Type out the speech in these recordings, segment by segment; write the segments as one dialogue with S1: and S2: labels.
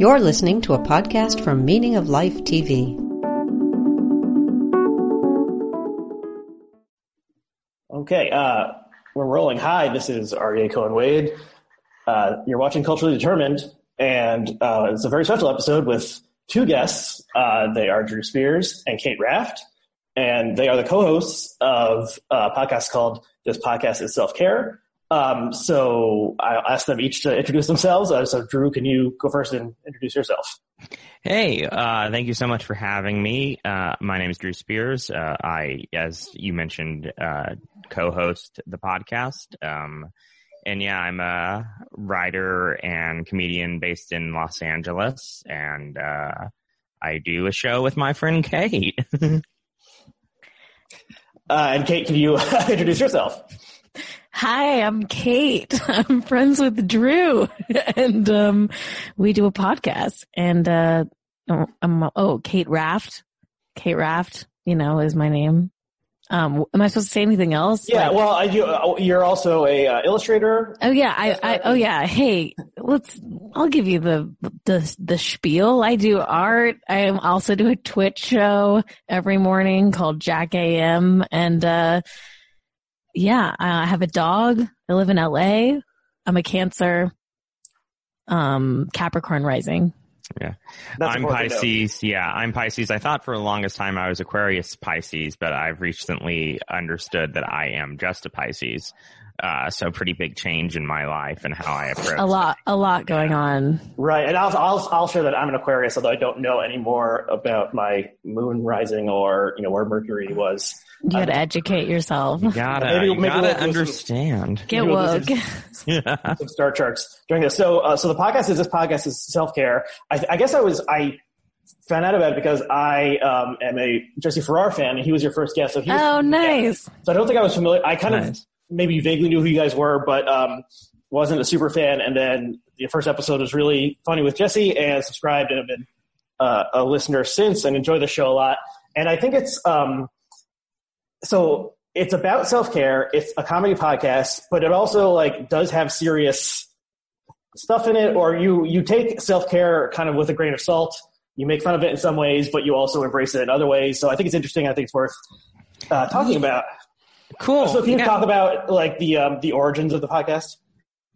S1: You're listening to a podcast from Meaning of Life TV.
S2: Okay, uh, we're rolling. Hi, this is Aryeh Cohen Wade. Uh, you're watching Culturally Determined, and uh, it's a very special episode with two guests. Uh, they are Drew Spears and Kate Raft, and they are the co-hosts of a podcast called "This Podcast is Self Care." Um, so I'll ask them each to introduce themselves. Uh, so Drew, can you go first and introduce yourself?
S3: Hey, uh, thank you so much for having me. Uh, my name is Drew Spears. Uh, I, as you mentioned, uh, co-host the podcast. Um, and yeah, I'm a writer and comedian based in Los Angeles, and uh, I do a show with my friend Kate.
S2: and Kate, can you introduce yourself?
S4: Hi, I'm Kate. I'm friends with Drew and, um, we do a podcast and, uh, I'm, oh, Kate Raft. Kate Raft, you know, is my name. Um, am I supposed to say anything else?
S2: Yeah, like, well, you, uh, you're also a uh, illustrator.
S4: Oh yeah, I, I, oh yeah. Hey, let's. I'll give you the the the spiel. I do art. I also do a Twitch show every morning called Jack AM, and uh, yeah, I have a dog. I live in LA. I'm a Cancer, um, Capricorn rising.
S3: Yeah. That's I'm Pisces. Yeah, I'm Pisces. I thought for the longest time I was Aquarius Pisces, but I've recently understood that I am just a Pisces. Uh, so pretty big change in my life and how I approach
S4: a lot, a lot going on.
S2: Right, and I'll, I'll I'll share that I'm an Aquarius, although I don't know any more about my moon rising or you know where Mercury was.
S4: You gotta educate yourself.
S3: You gotta, maybe, you maybe gotta we'll understand.
S4: Some, Get woke.
S2: Some, some star charts during this. So, uh, so the podcast is this podcast is self care. I, I guess I was I found out about it because I um, am a Jesse Farrar fan, and he was your first guest. So he was,
S4: oh, nice.
S2: Yeah. So I don't think I was familiar. I kind nice. of maybe vaguely knew who you guys were, but um, wasn't a super fan. And then the first episode was really funny with Jesse, and subscribed and have been uh, a listener since, and enjoy the show a lot. And I think it's um, so it's about self care. It's a comedy podcast, but it also like does have serious stuff in it, or you you take self care kind of with a grain of salt. You make fun of it in some ways, but you also embrace it in other ways. So I think it's interesting. I think it's worth uh, talking about.
S3: Cool.
S2: So can you yeah. talk about like the um, the origins of the podcast?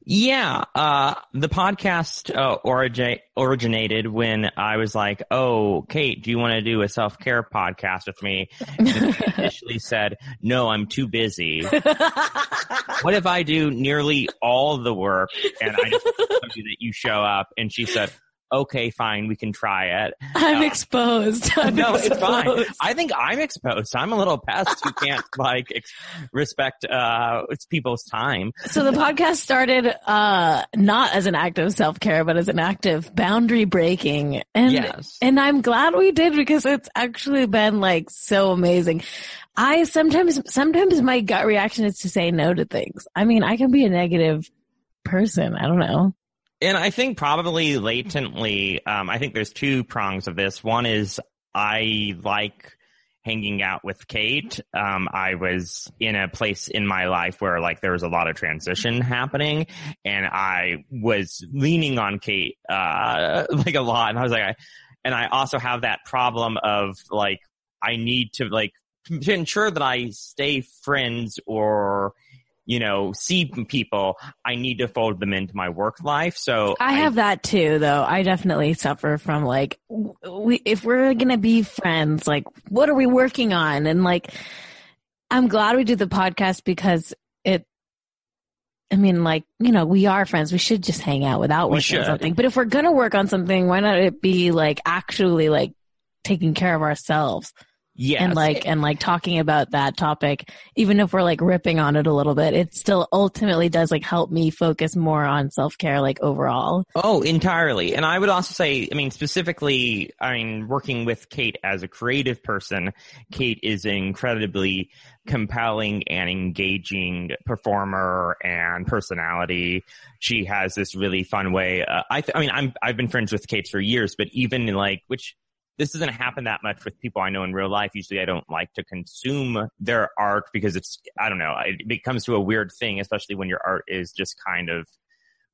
S3: Yeah, uh, the podcast uh, origi- originated when I was like, "Oh, Kate, do you want to do a self care podcast with me?" And she initially said, "No, I'm too busy." what if I do nearly all the work and I just told you that you show up? And she said, okay, fine, we can try it.
S4: I'm uh, exposed. I'm
S3: no,
S4: exposed.
S3: it's fine. I think I'm exposed. I'm a little pest who can't like ex- respect uh it's people's time.
S4: So the podcast started uh not as an act of self-care but as an act of boundary breaking. And yes. and I'm glad we did because it's actually been like so amazing. I sometimes sometimes my gut reaction is to say no to things. I mean, I can be a negative person. I don't know
S3: and I think probably latently, um, I think there's two prongs of this. One is I like hanging out with Kate. Um, I was in a place in my life where like there was a lot of transition happening and I was leaning on Kate, uh, like a lot. And I was like, I, and I also have that problem of like, I need to like, ensure that I stay friends or you know, see people, I need to fold them into my work life. So
S4: I have I, that too, though. I definitely suffer from like, we, if we're going to be friends, like, what are we working on? And like, I'm glad we do the podcast because it, I mean, like, you know, we are friends. We should just hang out without working on something. But if we're going to work on something, why not it be like actually like taking care of ourselves?
S3: Yes.
S4: And like, and like talking about that topic, even if we're like ripping on it a little bit, it still ultimately does like help me focus more on self care, like overall.
S3: Oh, entirely. And I would also say, I mean, specifically, I mean, working with Kate as a creative person, Kate is incredibly compelling and engaging performer and personality. She has this really fun way. Uh, I, th- I mean, I'm, I've been friends with Kate for years, but even in like, which, this doesn't happen that much with people I know in real life. Usually I don't like to consume their art because it's, I don't know, it becomes to a weird thing, especially when your art is just kind of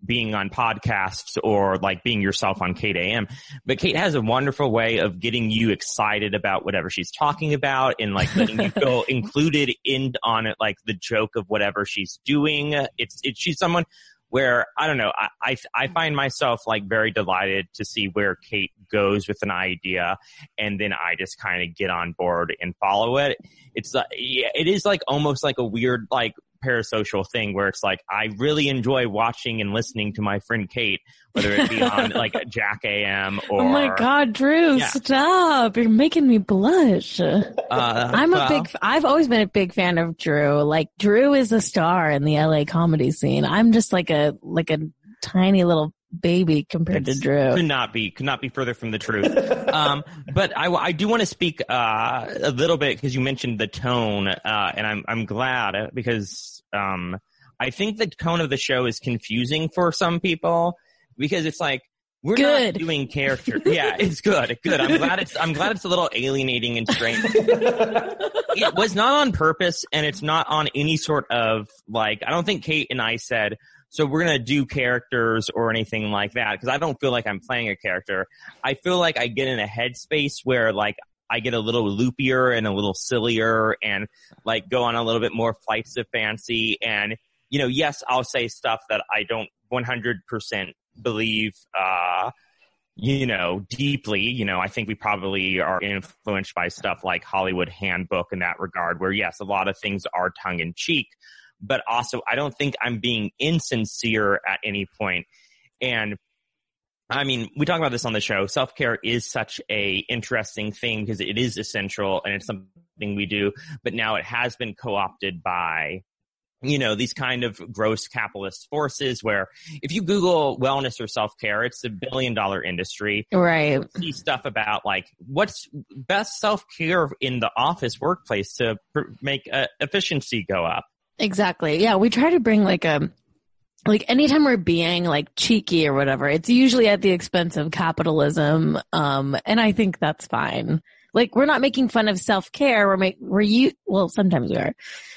S3: being on podcasts or like being yourself on Kate AM. But Kate has a wonderful way of getting you excited about whatever she's talking about and like letting you feel included in on it, like the joke of whatever she's doing. It's, it's, she's someone where I don't know, I, I, I find myself like very delighted to see where Kate goes with an idea, and then I just kind of get on board and follow it. It's uh, it is like almost like a weird like parasocial thing where it's like I really enjoy watching and listening to my friend Kate, whether it be on like Jack AM or.
S4: Oh my God, Drew!
S3: Yeah.
S4: Stop! You're making me blush.
S3: Uh,
S4: I'm a big. I've always been a big fan of Drew. Like Drew is a star in the LA comedy scene. I'm just like a like a tiny little baby compared to Drew.
S3: Could not be, could not be further from the truth. um, but I, I do want to speak uh, a little bit because you mentioned the tone, uh, and I'm I'm glad uh, because um, I think the tone of the show is confusing for some people because it's like we're
S4: Good.
S3: not doing character. yeah, it's good, good. I'm glad it's I'm glad it's a little alienating and strange. it was not on purpose, and it's not on any sort of like. I don't think Kate and I said so we're gonna do characters or anything like that because I don't feel like I'm playing a character. I feel like I get in a headspace where like I get a little loopier and a little sillier and like go on a little bit more flights of fancy. And you know yes I'll say stuff that I don't 100% believe uh you know deeply. You know I think we probably are influenced by stuff like Hollywood Handbook in that regard where yes a lot of things are tongue in cheek but also I don't think I'm being insincere at any point. And I mean, we talk about this on the show. Self care is such a interesting thing because it is essential and it's something we do. But now it has been co opted by, you know, these kind of gross capitalist forces where if you Google wellness or self care, it's a billion dollar industry.
S4: Right.
S3: See stuff about like what's best self care in the office workplace to pr- make uh, efficiency go up.
S4: Exactly. Yeah, we try to bring like a like anytime we're being like cheeky or whatever, it's usually at the expense of capitalism. Um, and I think that's fine. Like we're not making fun of self care. We're make we're you well sometimes we are,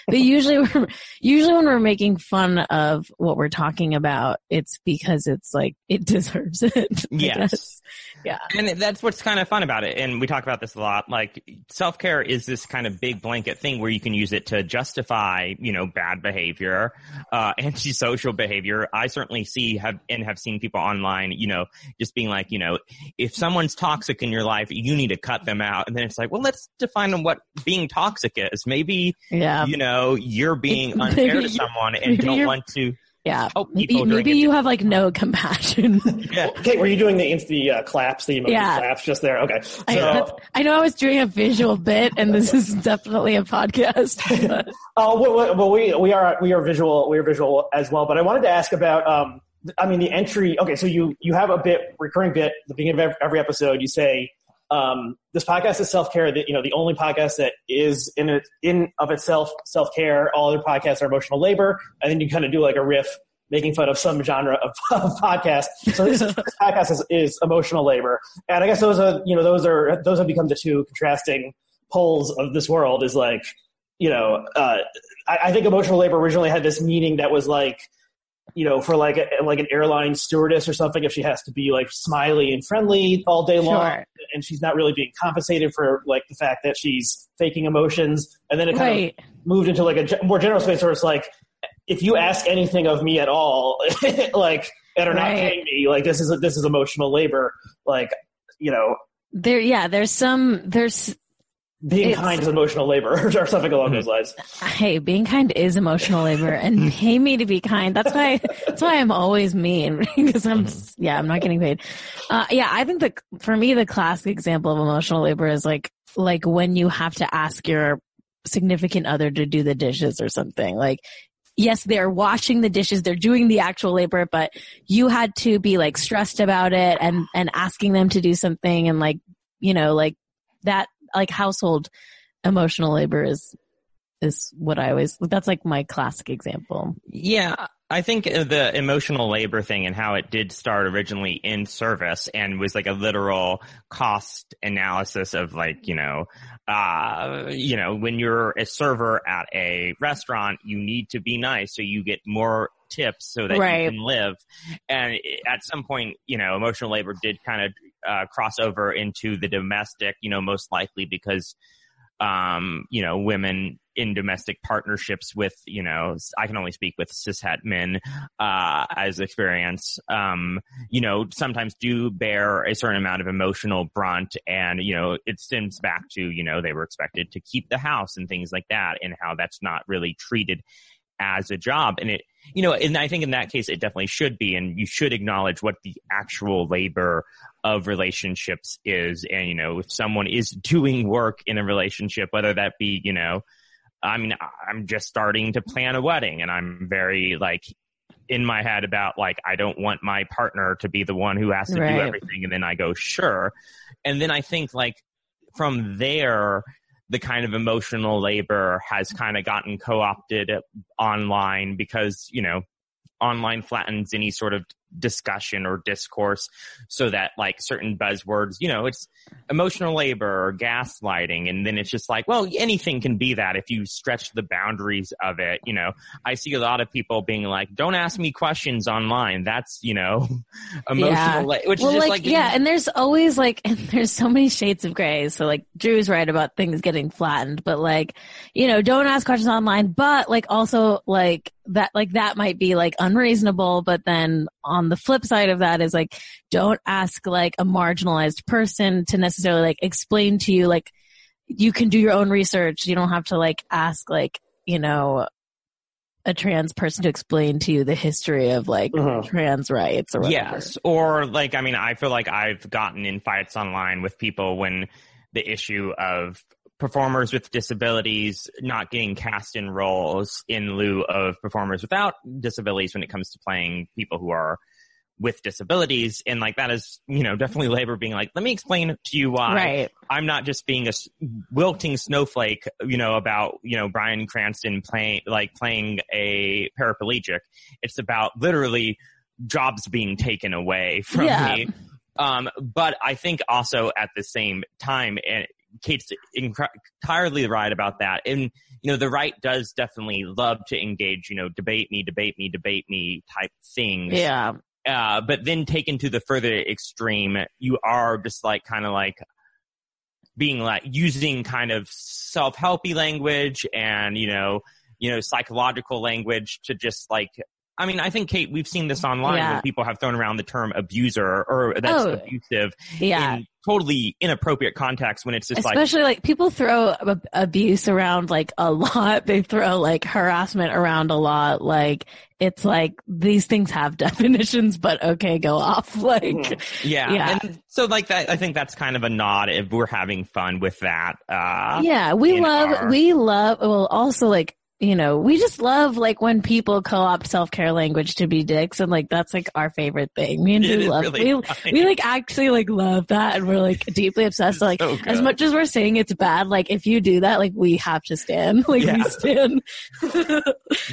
S4: but usually we're usually when we're making fun of what we're talking about, it's because it's like it deserves it.
S3: Yes.
S4: Yeah.
S3: And that's what's kind of fun about it. And we talk about this a lot. Like self care is this kind of big blanket thing where you can use it to justify, you know, bad behavior, uh, antisocial behavior. I certainly see have and have seen people online, you know, just being like, you know, if someone's toxic in your life, you need to cut them out. And then it's like, well, let's define what being toxic is. Maybe,
S4: Yeah.
S3: you know, you're being unfair to someone and
S4: maybe
S3: don't want to
S4: Yeah.
S3: help
S4: Maybe,
S3: people during
S4: maybe you have like no compassion.
S3: Yeah.
S2: Okay, were you doing the the uh, claps, the emoji
S4: Yeah.
S2: claps just there? Okay,
S4: I,
S2: so
S4: that's, I know I was doing a visual bit, and this is definitely a podcast.
S2: oh, well, well, well, we we are we are visual we are visual as well. But I wanted to ask about, um, I mean, the entry. Okay, so you you have a bit recurring bit the beginning of every, every episode. You say um, this podcast is self care. That you know the only podcast that is in it in of itself self care. All other podcasts are emotional labor, and then you kind of do like a riff making fun of some genre of, of podcast. So this, this podcast is, is emotional labor, and I guess those are you know those are those have become the two contrasting poles of this world. Is like you know uh, I, I think emotional labor originally had this meaning that was like you know for like a, like an airline stewardess or something if she has to be like smiley and friendly all day long
S4: Sure.
S2: and she's not really being compensated for like the fact that she's faking emotions and then it kind
S4: Right.
S2: of moved into like a more general space where it's like if you ask anything of me at all like and are not
S4: Right.
S2: paying me like this is this is emotional labor like you know
S4: There, yeah, there's some, there's,
S2: being
S4: It's-
S2: kind is emotional labor or something along those lines
S4: hey, being kind is emotional labor and pay me to be kind. That's why, that's why I'm always mean because I'm, yeah, I'm not getting paid. Uh, yeah, I think the, for me, the classic example of emotional labor is like, like when you have to ask your significant other to do the dishes or something. Like, yes, they're washing the dishes, they're doing the actual labor, but you had to be like stressed about it and, and asking them to do something and like, you know, like that, like household emotional labor is, is what I always, that's like my classic example.
S3: Yeah, I think the emotional labor thing and how it did start originally in service and was like a literal cost analysis of like, you know, uh, you know, when you're a server at a restaurant, you need to be nice so you get more tips so that
S4: Right.
S3: you can live. And at some point, you know, emotional labor did kind of uh, cross over into the domestic, you know, most likely because, um, you know, women in domestic partnerships with, you know, I can only speak with cishet men, uh, as experience, um, you know, sometimes do bear a certain amount of emotional brunt and, you know, it stems back to, you know, they were expected to keep the house and things like that and how that's not really treated as a job. And it, you know, and I think in that case, it definitely should be, and you should acknowledge what the actual labor of relationships is. And, you know, if someone is doing work in a relationship, whether that be, you know, I mean, I'm just starting to plan a wedding and I'm very like in my head about like, I don't want my partner to be the one who has to
S4: Right.
S3: do everything. And then I go, sure. And then I think like from there, the kind of emotional labor has kind of gotten co-opted online because, you know, online flattens any sort of discussion or discourse so that like certain buzzwords, you know, it's emotional labor or gaslighting. And then it's just like, well, anything can be that if you stretch the boundaries of it. You know, I see a lot of people being like, don't ask me questions online. That's, you know, emotional,
S4: Yeah.
S3: la- which
S4: well,
S3: is just
S4: like,
S3: like,
S4: yeah, and there's always like, and there's so many shades of gray. So like, Drew's right about things getting flattened, but like, you know, don't ask questions online, but like also like that, like that might be like unreasonable, but then on the flip side of that is like, don't ask like a marginalized person to necessarily like explain to you, like, you can do your own research. You don't have to like ask like, you know, a trans person to explain to you the history of like
S2: Mhm.
S4: trans rights or whatever.
S3: Yes. Or like, I mean, I feel like I've gotten in fights online with people when the issue of performers with disabilities not getting cast in roles in lieu of performers without disabilities when it comes to playing people who are with disabilities. And like that is, you know, definitely labor being like, let me explain to you why
S4: Right.
S3: I'm not just being a wilting snowflake, you know, about, you know, Bryan Cranston playing, like playing a paraplegic. It's about literally jobs being taken away from
S4: Yeah.
S3: me. Um, but I think also at the same time, and Kate's entirely right about that. And, you know, the right does definitely love to engage, you know, debate me, debate me, debate me type things.
S4: Yeah.
S3: Uh, but then taken to the further extreme, you are just like kind of like being like using kind of self-helpy language and, you know, you know, psychological language to just like, I mean, I think Kate, we've seen this online
S4: Yeah.
S3: when people have thrown around the term abuser or that's
S4: Oh,
S3: abusive
S4: Yeah.
S3: in totally inappropriate context when it's just like,
S4: Especially like, people throw ab- abuse around like a lot. They throw like harassment around a lot. Like it's like these things have definitions, but okay, go off. Like
S3: yeah.
S4: Yeah.
S3: And so like that, I think that's kind of a nod if we're having fun with that. Uh,
S4: yeah, we love,
S3: our-
S4: we love, well, also like, you know, we just love like when people co-opt self-care language to be dicks and like that's like our favorite thing. Me and
S3: It
S4: Drew love,
S3: really
S4: we,
S3: funny.
S4: we like actually like love that and we're like deeply obsessed. So, like
S3: so
S4: as much as we're saying it's bad, like if you do that, like we have to stand. Like
S3: Yeah.
S4: we stand.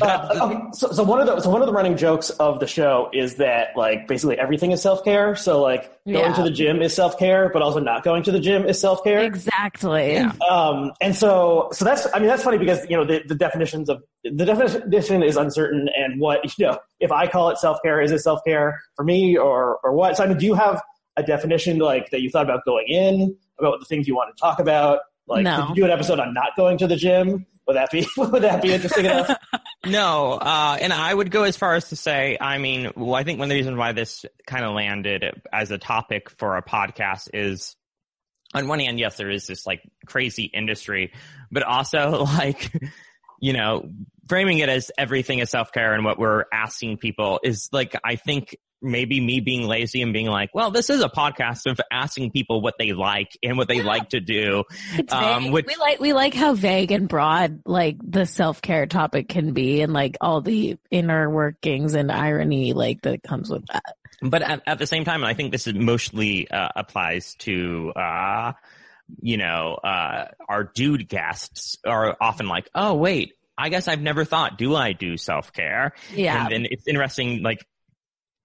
S2: Uh, okay, so, so one of the so one of the running jokes of the show is that like basically everything is self care. So like going
S4: Yeah.
S2: to the gym is self care, but also not going to the gym is self care.
S4: exactly.
S3: Yeah.
S2: Um, and so, so that's, I mean, that's funny because, you know, the, the definitions of, the definition is uncertain and what, you know, if I call it self-care, is it self-care for me or, or what? So, I mean, do you have a definition like that you thought about going in, about the things you want to talk about? Like,
S4: No.
S2: could you do an episode on not going to the gym? Would that be, would that be interesting enough?
S3: No, uh, and I would go as far as to say, I mean, well, I think one of the reasons why this kind of landed as a topic for a podcast is, on one hand, yes, there is this like crazy industry, but also like, you know, framing it as everything is self care and what we're asking people is like, I think maybe me being lazy and being like, well, this is a podcast of asking people what they like and what they
S4: Yeah.
S3: like to do. Um, which-
S4: we like we like how vague and broad like the self care topic can be, and like all the inner workings and irony like that comes with that.
S3: but at, at the same time, I think this is mostly uh, applies to, uh, you know, uh, our dude guests are often like, oh wait, I guess I've never thought, do I do self care?
S4: Yeah,
S3: And then it's interesting, like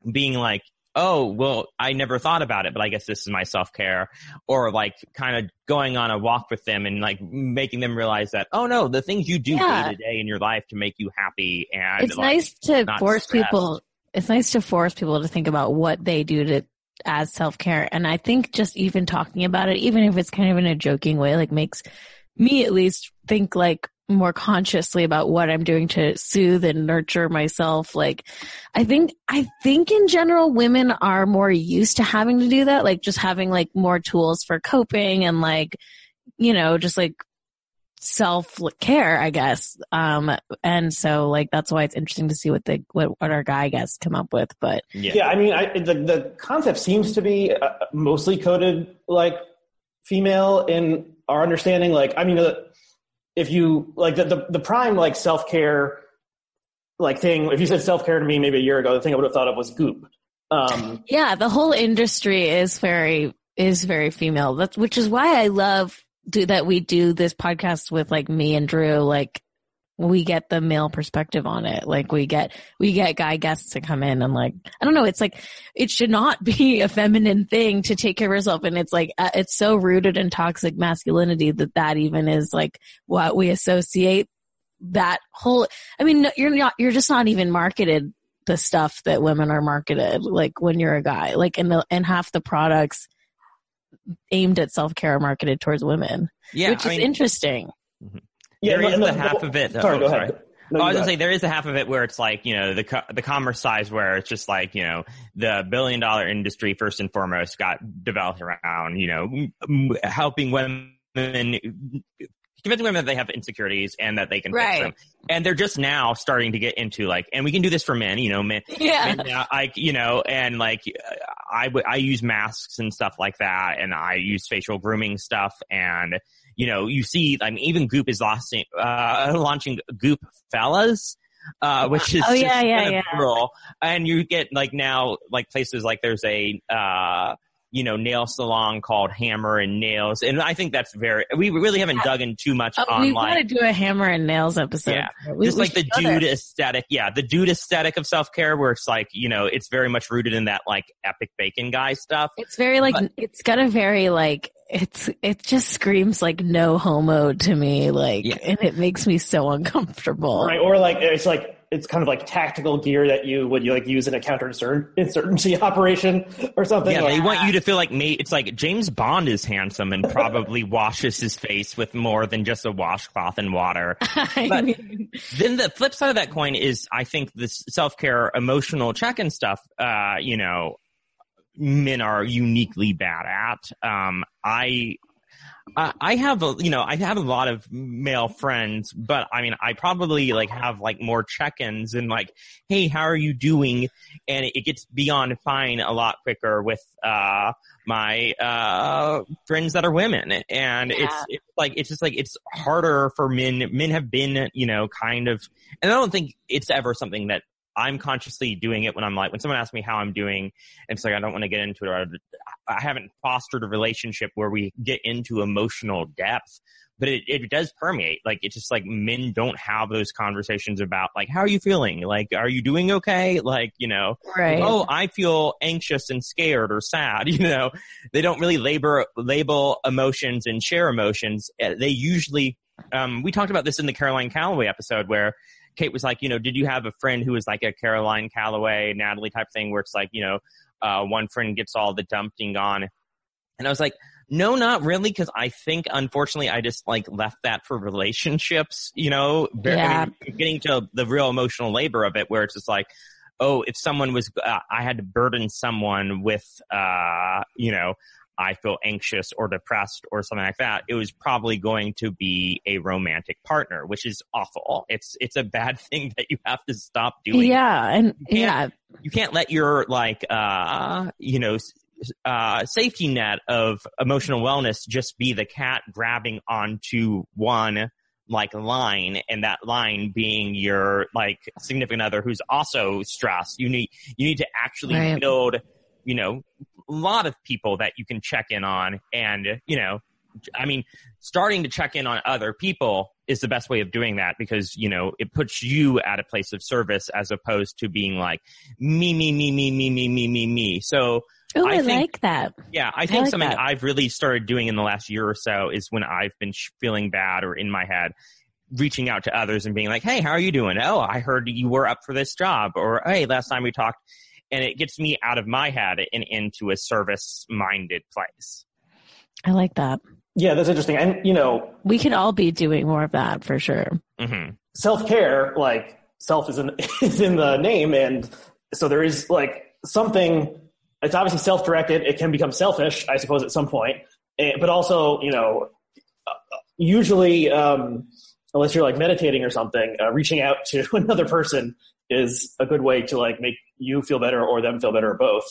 S3: being like, oh, well, I never thought about it, but I guess this is my self care or like kind of going on a walk with them and like making them realize that, oh no, the things you do day to day in your life to make you happy and
S4: it's
S3: like,
S4: nice to force
S3: stressed.
S4: people it's nice to force people to think about what they do to as self-care. And i think just even talking about it even if it's kind of in a joking way like makes me at least think like more consciously about what i'm doing to soothe and nurture myself. Like i think i think in general women are more used to having to do that like just having like more tools for coping and like you know just like self care, I guess. Um, and so like that's why it's interesting to see what the what, what our guy guests come up with. But
S3: yeah.
S2: Yeah, I mean, I, the the concept seems to be uh, mostly coded like female in our understanding. Like, I mean, uh, if you like the the, the prime like self care like thing, if you said self care to me maybe a year ago, the thing I would have thought of was Goop. Um,
S4: yeah, the whole industry is very is very female. That's which is why I love do that we do this podcast with like me and Drew. Like we get the male perspective on it. Like we get we get guy guests to come in and like I don't know. It's like it should not be a feminine thing to take care of yourself, and it's like uh, it's so rooted in toxic masculinity that that even is like what we associate that whole. I mean, you're not. You're just not even marketed the stuff that women are marketed like when you're a guy like in the and half the products aimed at self-care marketed towards women
S3: Yeah,
S4: which
S3: I
S4: is
S3: mean,
S4: interesting
S2: yeah,
S3: there
S2: no,
S3: is
S2: no,
S3: the
S2: no,
S3: half of it.
S2: Sorry,
S3: oh,
S2: go
S3: sorry.
S2: ahead.
S3: Oh, I was
S2: No, you go
S3: gonna say there is a half of it where it's like you know the co- the commerce size where it's just like you know the billion dollar industry first and foremost got developed around you know m- m- helping women convincing women that they have insecurities and that they can
S4: Right.
S3: fix them and they're just now starting to get into like and we can do this for men you know men
S4: yeah
S3: and uh, I, you know, and like I, w- I use masks and stuff like that, and I use facial grooming stuff, and you know, you see, I mean, even Goop is launching, uh, launching Goop Fellas, uh, which is
S4: Oh, yeah, yeah, yeah.
S3: brutal. and you get like now like places like there's a uh, you know nail salon called Hammer and Nails, and I think that's very we really haven't dug in too much
S4: Oh,
S3: on
S4: we
S3: like
S4: want to do a hammer and nails episode.
S3: Yeah.
S4: We-
S3: just
S4: we
S3: like the dude
S4: there.
S3: aesthetic. Yeah, the dude aesthetic of self care, where it's like you know, it's very much rooted in that like epic bacon guy stuff.
S4: It's very like
S3: but-
S4: it's got a very like it's it just screams like no homo to me like
S3: Yeah.
S4: and it makes me so uncomfortable.
S2: right? Or like it's like it's kind of like tactical gear that you would you like use in a counterinsurgency operation or something.
S3: Yeah,
S2: like,
S3: they want you to feel like me. It's like James Bond is handsome and probably washes his face with more than just a washcloth and water. But-
S4: mean,
S3: then the flip side of that coin is I think this self care emotional check in stuff, uh, you know, men are uniquely bad at. Um, I, I I have a, you know, I have a lot of male friends, but I mean, I probably like have like more check-ins and like, hey, how are you doing? And it gets beyond fine a lot quicker with, uh, my, uh, friends that are women. And it's, it's like, it's just like, it's harder for men. Men have been, you know, kind of, and I don't think it's ever something that I'm consciously doing it when I'm like, when someone asks me how I'm doing, and it's like, I don't want to get into it. Or I haven't fostered a relationship where we get into emotional depth, but it, it does permeate. Like, it's just like men don't have those conversations about like, how are you feeling? Like, are you doing okay? Like, you know,
S4: right.
S3: oh, I feel anxious and scared or sad. You know, they don't really labor, label emotions and share emotions. Uh, They usually, um, we talked about this in the Caroline Calloway episode where Kate was like, you know, did you have a friend who was like a Caroline Calloway, Natalie type thing where it's like, you know, uh, one friend gets all the dumping on. And I was like, no, not really, because I think unfortunately I just like left that for relationships, you know, very, I mean, getting to the real emotional labor of it where it's just like, oh, if someone was, uh, I had to burden someone with, uh, you know, I feel anxious or depressed or something like that, it was probably going to be a romantic partner, which is awful. It's, it's a bad thing that you have to stop doing
S4: yeah, and
S3: You
S4: yeah,
S3: can't- you can't let your like uh you know uh safety net of emotional wellness just be the cat grabbing onto one like line and that line being your like significant other who's also stressed you need you need to actually
S4: Right.
S3: build you know a lot of people that you can check in on and you know I mean, starting to check in on other people is the best way of doing that because, you know, it puts you at a place of service as opposed to being like me, me, me, me, me, me, me, me, me. So
S4: Oh, I,
S3: I think-
S4: like that.
S3: yeah, I think
S4: like
S3: something
S4: that.
S3: I've really started doing in the last year or so is when I've been sh- feeling bad or in my head, reaching out to others and being like, "Hey, how are you doing? Oh, I heard you were up for this job," or "Hey, last time we talked," and it gets me out of my head and into a service-minded place.
S4: I like that.
S2: Yeah, that's interesting. And you know,
S4: We can all be doing more of that for sure.
S3: hmm
S2: self care, like self is in is in the name, and so there is like something. It's obviously self directed. It can become selfish, I suppose, at some point. Eh, But also, you know, uh, usually, um, unless you're like meditating or something, uh, reaching out to another person is a good way to like make you feel better or them feel better or both.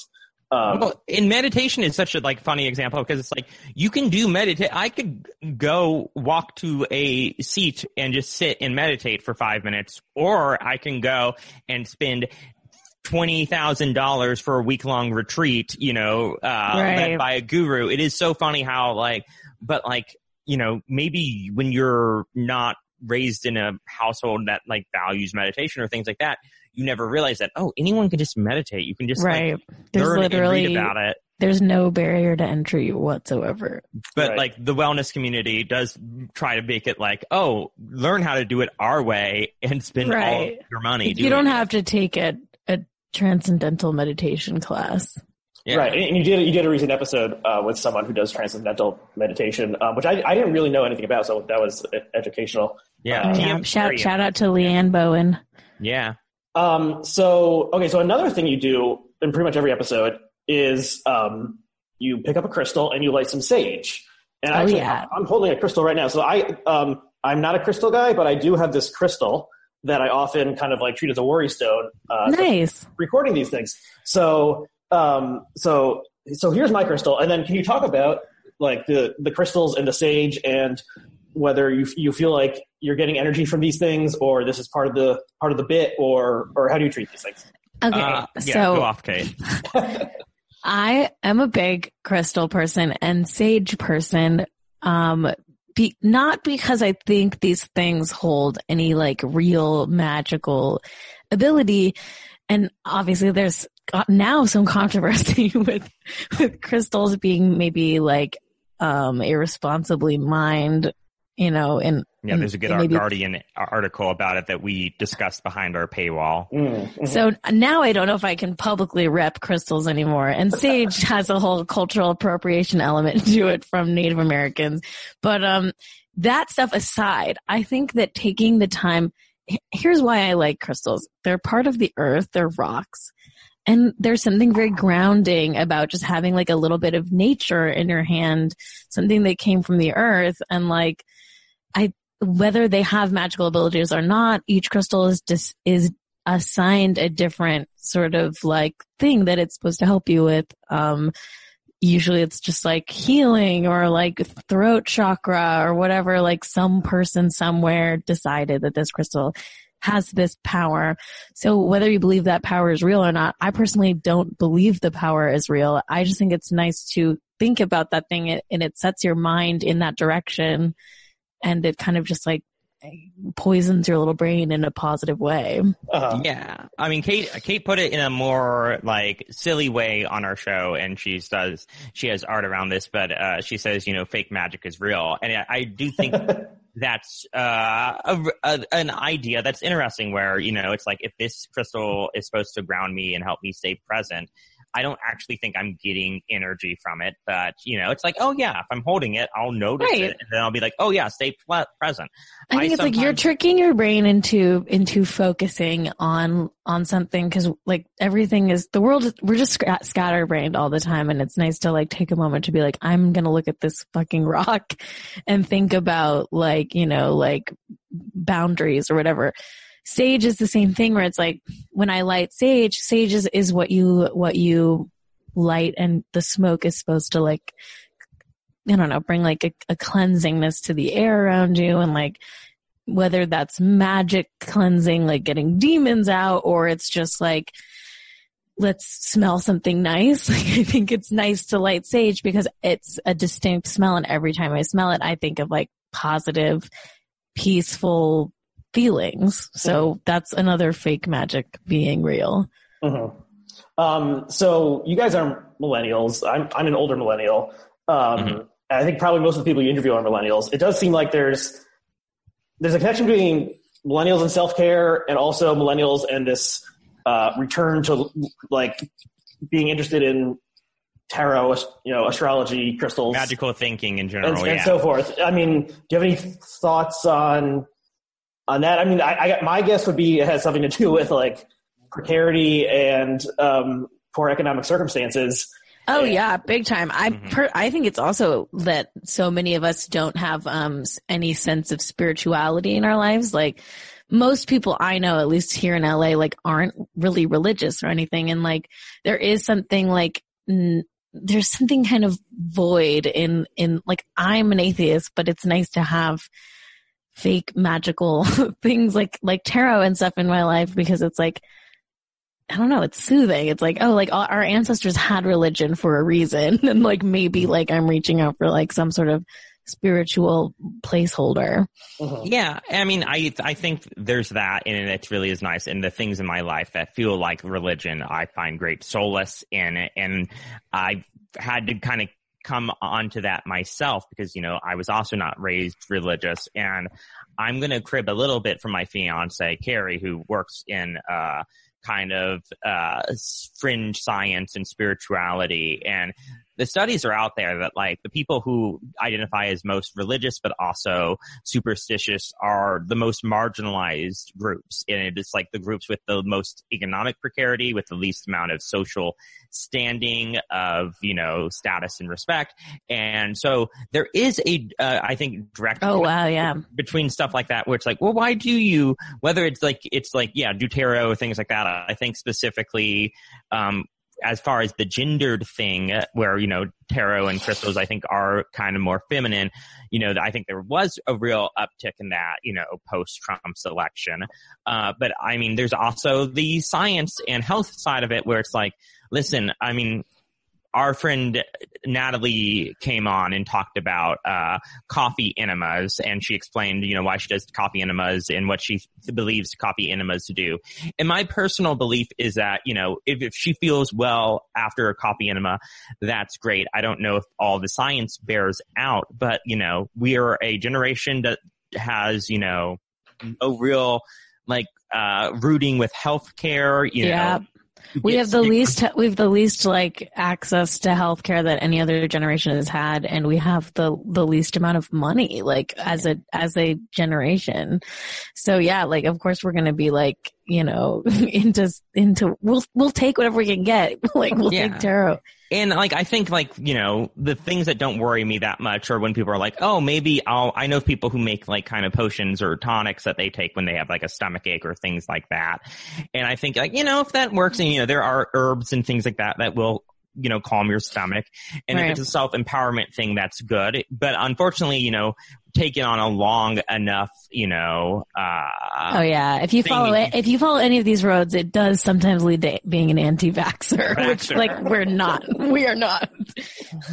S2: Um,
S3: well, in meditation is such a like funny example because it's like you can do meditate. I could go walk to a seat and just sit and meditate for five minutes, or I can go and spend twenty thousand dollars for a week long retreat. You know, uh,
S4: Right.
S3: led by a guru. It is so funny how like, but like you know, maybe when you're not raised in a household that like values meditation or things like that, you never realize that oh, anyone can just meditate. You can just like,
S4: right. There's
S3: learn and
S4: literally
S3: read about it.
S4: there's no barrier to entry whatsoever.
S3: But
S2: Right.
S3: like the wellness community does try to make it like, oh, learn how to do it our way and spend all your money.
S4: you don't
S3: it.
S4: have to take a, a transcendental meditation class.
S3: Yeah.
S2: Right, and you did you did a recent episode uh, with someone who does transcendental meditation, um, which I, I didn't really know anything about, so that was educational.
S3: Yeah. TM
S4: Yeah, shout shout out to Leanne Bowen.
S3: Yeah.
S2: Um, so okay, so another thing you do in pretty much every episode is um, you pick up a crystal and you light some sage. And
S4: Oh,
S2: actually,
S4: yeah.
S2: I'm holding a crystal right now. So I um, I'm not a crystal guy, but I do have this crystal that I often kind of like treat as a worry stone. Uh,
S4: Nice.
S2: recording these things. So, um, so, so here's my crystal, and then can you talk about like the the crystals and the sage and whether you you feel like you're getting energy from these things, or this is part of the part of the bit, or or how do you treat these things?
S4: Okay.
S3: Uh, yeah,
S4: so
S3: go off, Kate.
S4: I am a big crystal person and sage person. Um, be, not because I think these things hold any like real magical ability. And obviously there's got now some controversy with, with crystals being maybe like, um, irresponsibly mined, you know, and
S3: Yeah, there's a good
S4: maybe-
S3: Guardian article about it that we discussed behind our paywall.
S2: Mm, mhm.
S4: So now I don't know if I can publicly rep crystals anymore. And sage has a whole cultural appropriation element to it from Native Americans. But um that stuff aside, I think that taking the time here's why I like crystals. They're part of the earth, they're rocks. And there's something very grounding about just having like a little bit of nature in your hand, something that came from the earth and like I whether they have magical abilities or not, each crystal is dis- is assigned a different sort of like thing that it's supposed to help you with. Um, usually it's just like healing or like throat chakra or whatever, like some person somewhere decided that this crystal has this power. So whether you believe that power is real or not, I personally don't believe the power is real. I just think it's nice to think about that thing and it sets your mind in that direction and it kind of just like poisons your little brain in a positive way.
S2: Uh-huh.
S3: Yeah, I mean, Kate. Kate put it in a more like silly way on our show, and she does. She has art around this, but uh, she says, you know, fake magic is real, and I, I do think that's uh, a, a, an idea that's interesting. Where you know, it's like if this crystal is supposed to ground me and help me stay present. I don't actually think I'm getting energy from it, but you know, it's like, oh yeah, if I'm holding it, I'll notice
S4: Right.
S3: it, and then I'll be like, oh yeah, stay ple- present.
S4: I think
S3: I
S4: it's like you're tricking your brain into into focusing on on something because like everything is the world. We're just sc- scatterbrained all the time, and it's nice to like take a moment to be like, I'm gonna look at this fucking rock and think about like you know like boundaries or whatever. Sage is the same thing where it's like when I light sage, sage is, is what you what you light, and the smoke is supposed to like I don't know, bring like a, a cleansingness to the air around you and like whether that's magic cleansing, like getting demons out, or it's just like let's smell something nice. Like, I think it's nice to light sage because it's a distinct smell. And every time I smell it, I think of like positive, peaceful feelings. So that's another fake magic being real.
S2: Mm-hmm. Um, so you guys are millennials. I'm, I'm an older millennial. Um, mm-hmm. I think probably most of the people you interview are millennials. It does seem like there's, there's a connection between millennials and self-care and also millennials and this, uh, return to like being interested in tarot, you know, astrology, crystals,
S3: magical thinking in general,
S2: and,
S3: yeah.
S2: and so forth. I mean, do you have any thoughts on on that? I mean, I, I my guess would be it has something to do with like precarity and um, poor economic circumstances.
S4: Oh yeah, big time. I mm-hmm. per, I think it's also that so many of us don't have um any sense of spirituality in our lives. Like most people I know, at least here in LA, like aren't really religious or anything. And like there is something like n- there's something kind of void in in like I'm an atheist, but it's nice to have fake magical things like like tarot and stuff in my life because it's like I don't know, it's soothing. It's like, oh, like our ancestors had religion for a reason. And like maybe like I'm reaching out for like some sort of spiritual placeholder.
S3: Mm-hmm. Yeah. I mean, I, I think there's that and it really is nice. And the things in my life that feel like religion, I find great solace in it. And I've had to kind of come onto that myself because, you know, I was also not raised religious and I'm going to crib a little bit from my fiance, Carrie, who works in, uh, kind of uh, fringe science and spirituality. And the studies are out there that like the people who identify as most religious but also superstitious are the most marginalized groups. And it's like the groups with the most economic precarity, with the least amount of social standing of, you know, status and respect. And so there is a, uh, I think direct.
S4: Oh, wow. Yeah.
S3: Between stuff like that, where it's like, well, why do you, whether it's like, it's like, yeah, do things like that. I think specifically, um, as far as the gendered thing, where, you know, tarot and crystals, I think are kind of more feminine, you know, I think there was a real uptick in that, you know, post Trump's election. Uh, but I mean, there's also the science and health side of it where it's like, listen, I mean, our friend Natalie came on and talked about uh, coffee enemas, and she explained, you know, why she does coffee enemas and what she believes coffee enemas to do. And my personal belief is that, you know, if, if she feels well after a coffee enema, that's great. I don't know if all the science bears out, but you know, we are a generation that has, you know, a real like uh rooting with healthcare, you yeah. know
S4: we have the least we have the least like access to healthcare that any other generation has had and we have the the least amount of money like as a as a generation. So yeah like of course we're going to be like you know into into we'll we'll take whatever we can get like we'll yeah. take tarot
S3: and like I think like you know the things that don't worry me that much are when people are like, oh maybe I'll I know people who make like kind of potions or tonics that they take when they have like a stomach ache or things like that, and I think like you know if that works and you know there are herbs and things like that that will you know, calm your stomach. And right. if it's a self empowerment thing, that's good. But unfortunately, you know, taken on a long enough, you know. Uh,
S4: oh yeah, if you thing. follow it, if you follow any of these roads, it does sometimes lead to being an anti-vaxer. which like we're not, we are not.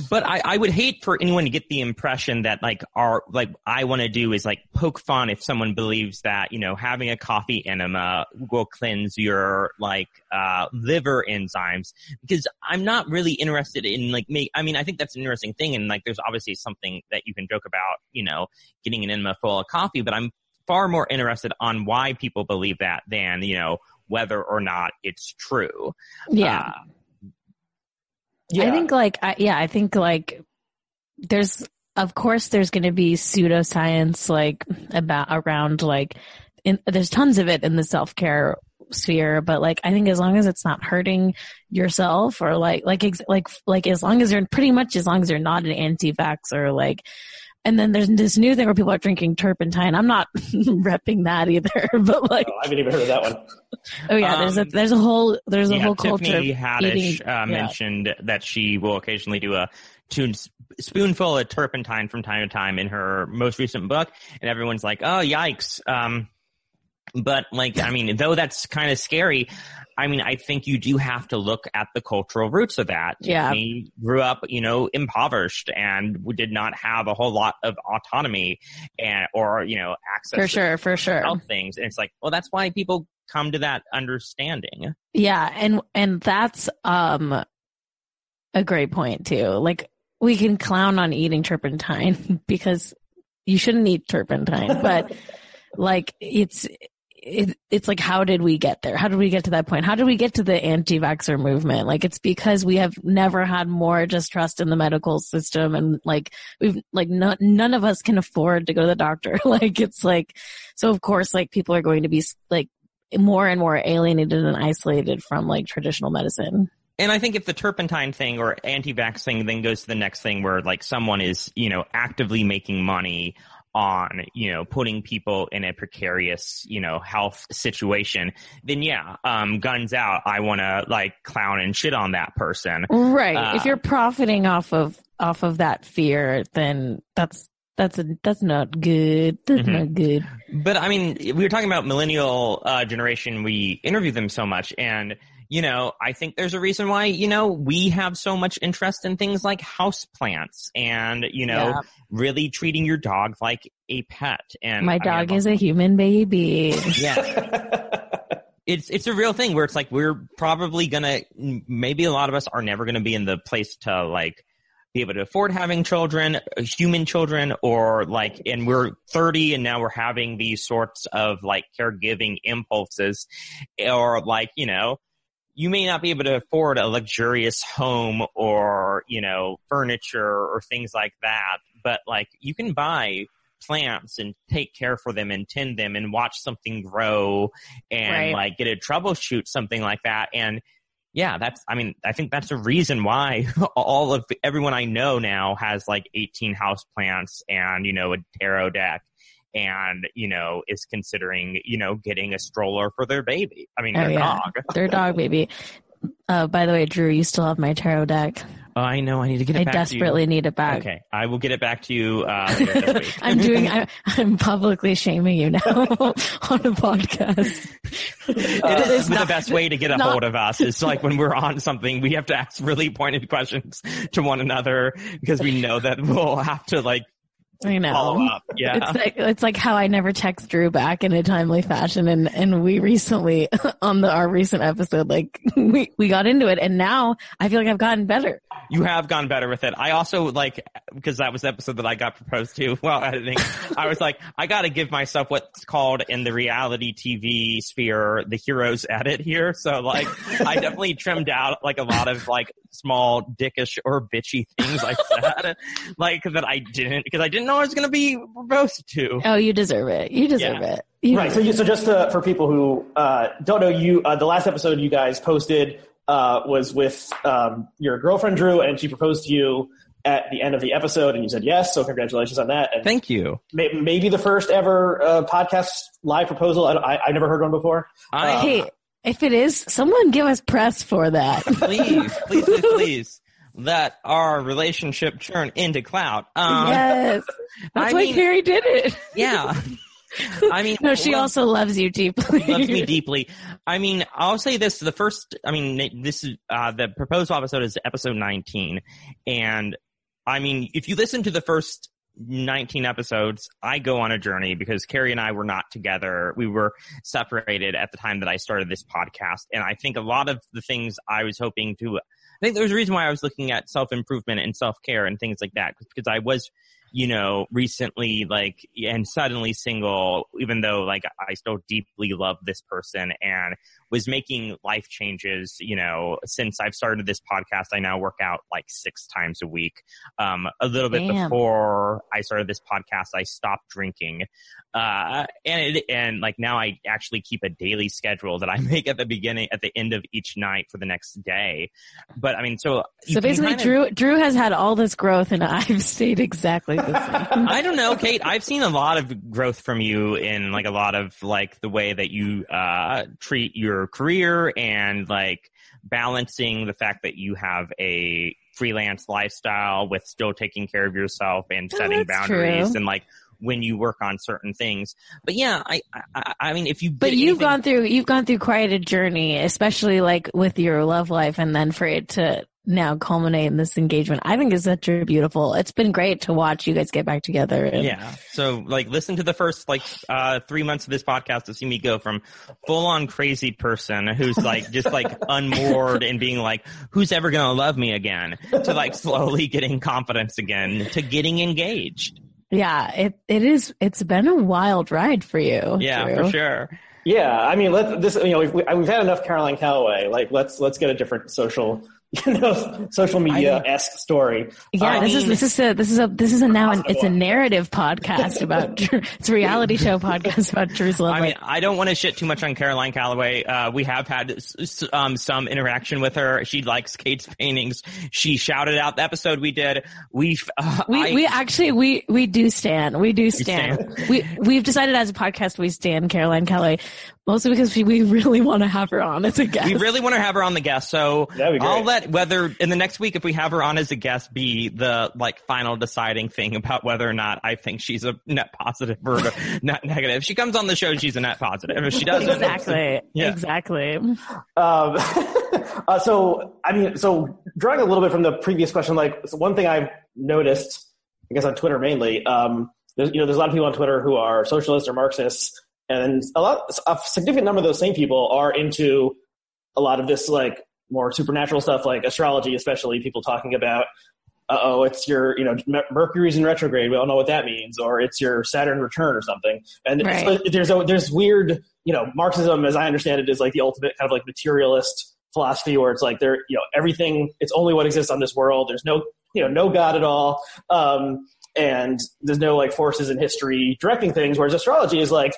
S3: But I, I would hate for anyone to get the impression that like our like I want to do is like poke fun if someone believes that you know having a coffee enema will cleanse your like uh, liver enzymes because I'm not really interested in like make. I mean, I think that's an interesting thing, and like there's obviously something that you can joke about, you know getting an enema full of coffee, but I'm far more interested on why people believe that than, you know, whether or not it's true.
S4: Yeah. Uh, yeah. I think like, I, yeah, I think like there's, of course there's going to be pseudoscience like about around like, in, there's tons of it in the self-care sphere, but like I think as long as it's not hurting yourself or like like ex- like like as long as you're pretty much as long as you're not an anti-vax or like and then there's this new thing where people are drinking turpentine. I'm not repping that either, but like
S2: oh, I haven't even heard of that one.
S4: Oh yeah, there's a um, there's a whole there's a
S3: yeah,
S4: whole
S3: Tiffany
S4: culture.
S3: Haddish
S4: eating,
S3: uh, yeah. mentioned that she will occasionally do a two spoonful of turpentine from time to time in her most recent book, and everyone's like, "Oh yikes!" Um, But like, I mean, though that's kind of scary, I mean, I think you do have to look at the cultural roots of that.
S4: Yeah.
S3: He grew up, you know, impoverished and did not have a whole lot of autonomy and, or, you know, access
S4: For
S3: to
S4: sure, for sure.
S3: things. And it's like, well, that's why people come to that understanding.
S4: Yeah, and and that's um a great point too. Like we can clown on eating turpentine because you shouldn't eat turpentine, but like it's it, it's like how did we get there? How did we get to that point? How did we get to the anti-vaxxer movement? Like it's because we have never had more distrust in the medical system and like we've like no, none of us can afford to go to the doctor. like it's like so of course like people are going to be like more and more alienated and isolated from like traditional medicine.
S3: And I think if the turpentine thing or anti-vax thing then goes to the next thing where like someone is, you know, actively making money on, you know, putting people in a precarious, you know, health situation, then yeah, um, guns out. I want to like clown and shit on that person.
S4: Right.
S3: Uh,
S4: if you're profiting off of off of that fear, then that's that's a, that's not good. That's
S3: Mhm.
S4: not good.
S3: But I mean, we were talking about millennial uh, generation. We interview them so much, and you know, I think there's a reason why you know we have so much interest in things like house plants, and you know,
S4: Yeah.
S3: really treating your dog like a pet. And
S4: My
S3: I
S4: dog
S3: I'm-
S4: is a human baby.
S3: yeah. It's it's a real thing where it's like we're probably gonna maybe a lot of us are never gonna be in the place to like be able to afford having children, uh, human children, or like, and we're 30 and now we're having these sorts of like caregiving impulses or like, you know, you may not be able to afford a luxurious home or, you know, furniture or things like that, but like you can buy plants and take care for them and tend them and watch something grow and
S4: Right.
S3: like get a troubleshoot something like that. And yeah, that's, I mean, I think that's the reason why all of everyone I know now has like 18 house plants and, you know, a tarot deck and, you know, is considering, you know, getting a stroller for their baby. I mean,
S4: Oh,
S3: their
S4: yeah.
S3: dog.
S4: Their dog baby. Uh, by the way, Drew, you still have my tarot deck.
S3: Oh, I know. I need to get it
S4: I
S3: back
S4: desperately need it back.
S3: Okay. I will get it back to you, uh, later this week.
S4: I'm doing. I, I'm publicly shaming you now on a podcast.
S3: it is the best way to get a
S4: not-
S3: hold of us. It's like when we're on something, we have to ask really pointed questions to one another because we know that we'll have to like
S4: I know.
S3: follow up. Yeah.
S4: It's like it's like how I never text Drew back in a timely fashion, and and we recently on the our recent episode, like we we got into it, and now I feel like I've gotten better.
S3: You have gotten better with it. I also like because that was the episode that I got proposed to while editing. I was like, I got to give myself what's called in the reality TV sphere the hero's edit here. So like, I definitely trimmed out like a lot of like small dickish or bitchy things I said, like that I didn't because I didn't know I was going to be proposed to.
S4: Oh, you deserve it. You deserve
S3: Yeah.
S4: it. You
S2: Right. So, you, so just uh, for people who uh, don't know, you uh, the last episode you guys posted uh, was with um, your girlfriend Drew, and she proposed to you at the end of the episode, and you said yes. So congratulations on that. And
S3: Thank you.
S2: may, maybe the first ever uh, podcast live proposal. I, I, I never heard one before.
S3: I,
S2: Uh,
S4: Hey, if it is, someone give us press for that.
S3: please, please, please, please, let our relationship turn into clout. Um,
S4: yes, that's
S3: I
S4: why
S3: mean-
S4: Carrie did it.
S3: yeah. I mean,
S4: No, she
S3: well,
S4: also loves you deeply.
S3: loves me deeply. I mean, I'll say this: the first, I mean, this is uh, the proposal episode is episode 19, and I mean, if you listen to the first 19 episodes, I go on a journey because Carrie and I were not together. We were separated at the time that I started this podcast, and I think a lot of the things I was hoping to. I think there was a reason why I was looking at self improvement and self care and things like that because I was you know, recently like and suddenly single, even though like I still deeply love this person and was making life changes, you know, since I've started this podcast, I now work out like six times a week. Um, a little bit
S4: Damn.
S3: before I started this podcast, I stopped drinking. Uh, and it, and like now I actually keep a daily schedule that I make at the beginning, at the end of each night for the next day. But I mean, so.
S4: So basically,
S3: kind of-
S4: Drew Drew has had all this growth, and I've stayed exactly.
S3: I don't know, Kate. I've seen a lot of growth from you in like a lot of like the way that you uh treat your career and like balancing the fact that you have a freelance lifestyle with still taking care of yourself and
S4: Oh,
S3: setting
S4: that's
S3: boundaries
S4: true.
S3: and like when you work on certain things. But yeah, I, I, I mean, if you,
S4: but you've anything- gone through, you've gone through quite a journey, especially like with your love life and then for it to now culminate in this engagement. I think is such a beautiful. It's been great to watch you guys get back together. And,
S3: yeah. So like, listen to the first like uh, three months of this podcast to see me go from full on crazy person who's like just like unmoored and being like, who's ever gonna love me again, to like slowly getting confidence again, to getting engaged.
S4: Yeah, it it is. It's been a wild ride for you.
S3: Yeah, Drew. for sure.
S2: Yeah, I mean, let this. You know, we've, we've had enough Caroline Calloway. Like, let's let's get a different social you know, social media esque story.
S4: Yeah, I this mean, is this is a this is a this is a now an, it's a narrative podcast about it's a reality show podcast about Jerusalem.
S3: I mean, I don't want to shit too much on Caroline Calloway. Uh, we have had um, some interaction with her. She likes Kate's paintings. She shouted out the episode we did. We uh,
S4: we
S3: I,
S4: we actually we we do stand. We do stand. we we've decided as a podcast we stand Caroline Calloway. Mostly because we really want to have her on as a guest.
S3: We really want to have her on the guest. So I'll let whether in the next week if we have her on as a guest be the like final deciding thing about whether or not I think she's a net positive or net negative. If she comes on the show, she's a net positive. If she doesn't,
S4: exactly, yeah. exactly. Um,
S2: uh, so I mean, so drawing a little bit from the previous question, like so one thing I've noticed, I guess on Twitter mainly, um, there's, you know, there's a lot of people on Twitter who are socialists or Marxists and a lot, a significant number of those same people are into a lot of this like more supernatural stuff, like astrology, especially people talking about, uh oh, it's your, you know, Mercury's in retrograde. We all know what that means, or it's your Saturn return or something. And right. there's a, there's weird, you know, Marxism, as I understand it, is like the ultimate kind of like materialist philosophy where it's like there, you know, everything, it's only what exists on this world. There's no, you know, no God at all. Um, and there's no like forces in history directing things. Whereas astrology is like,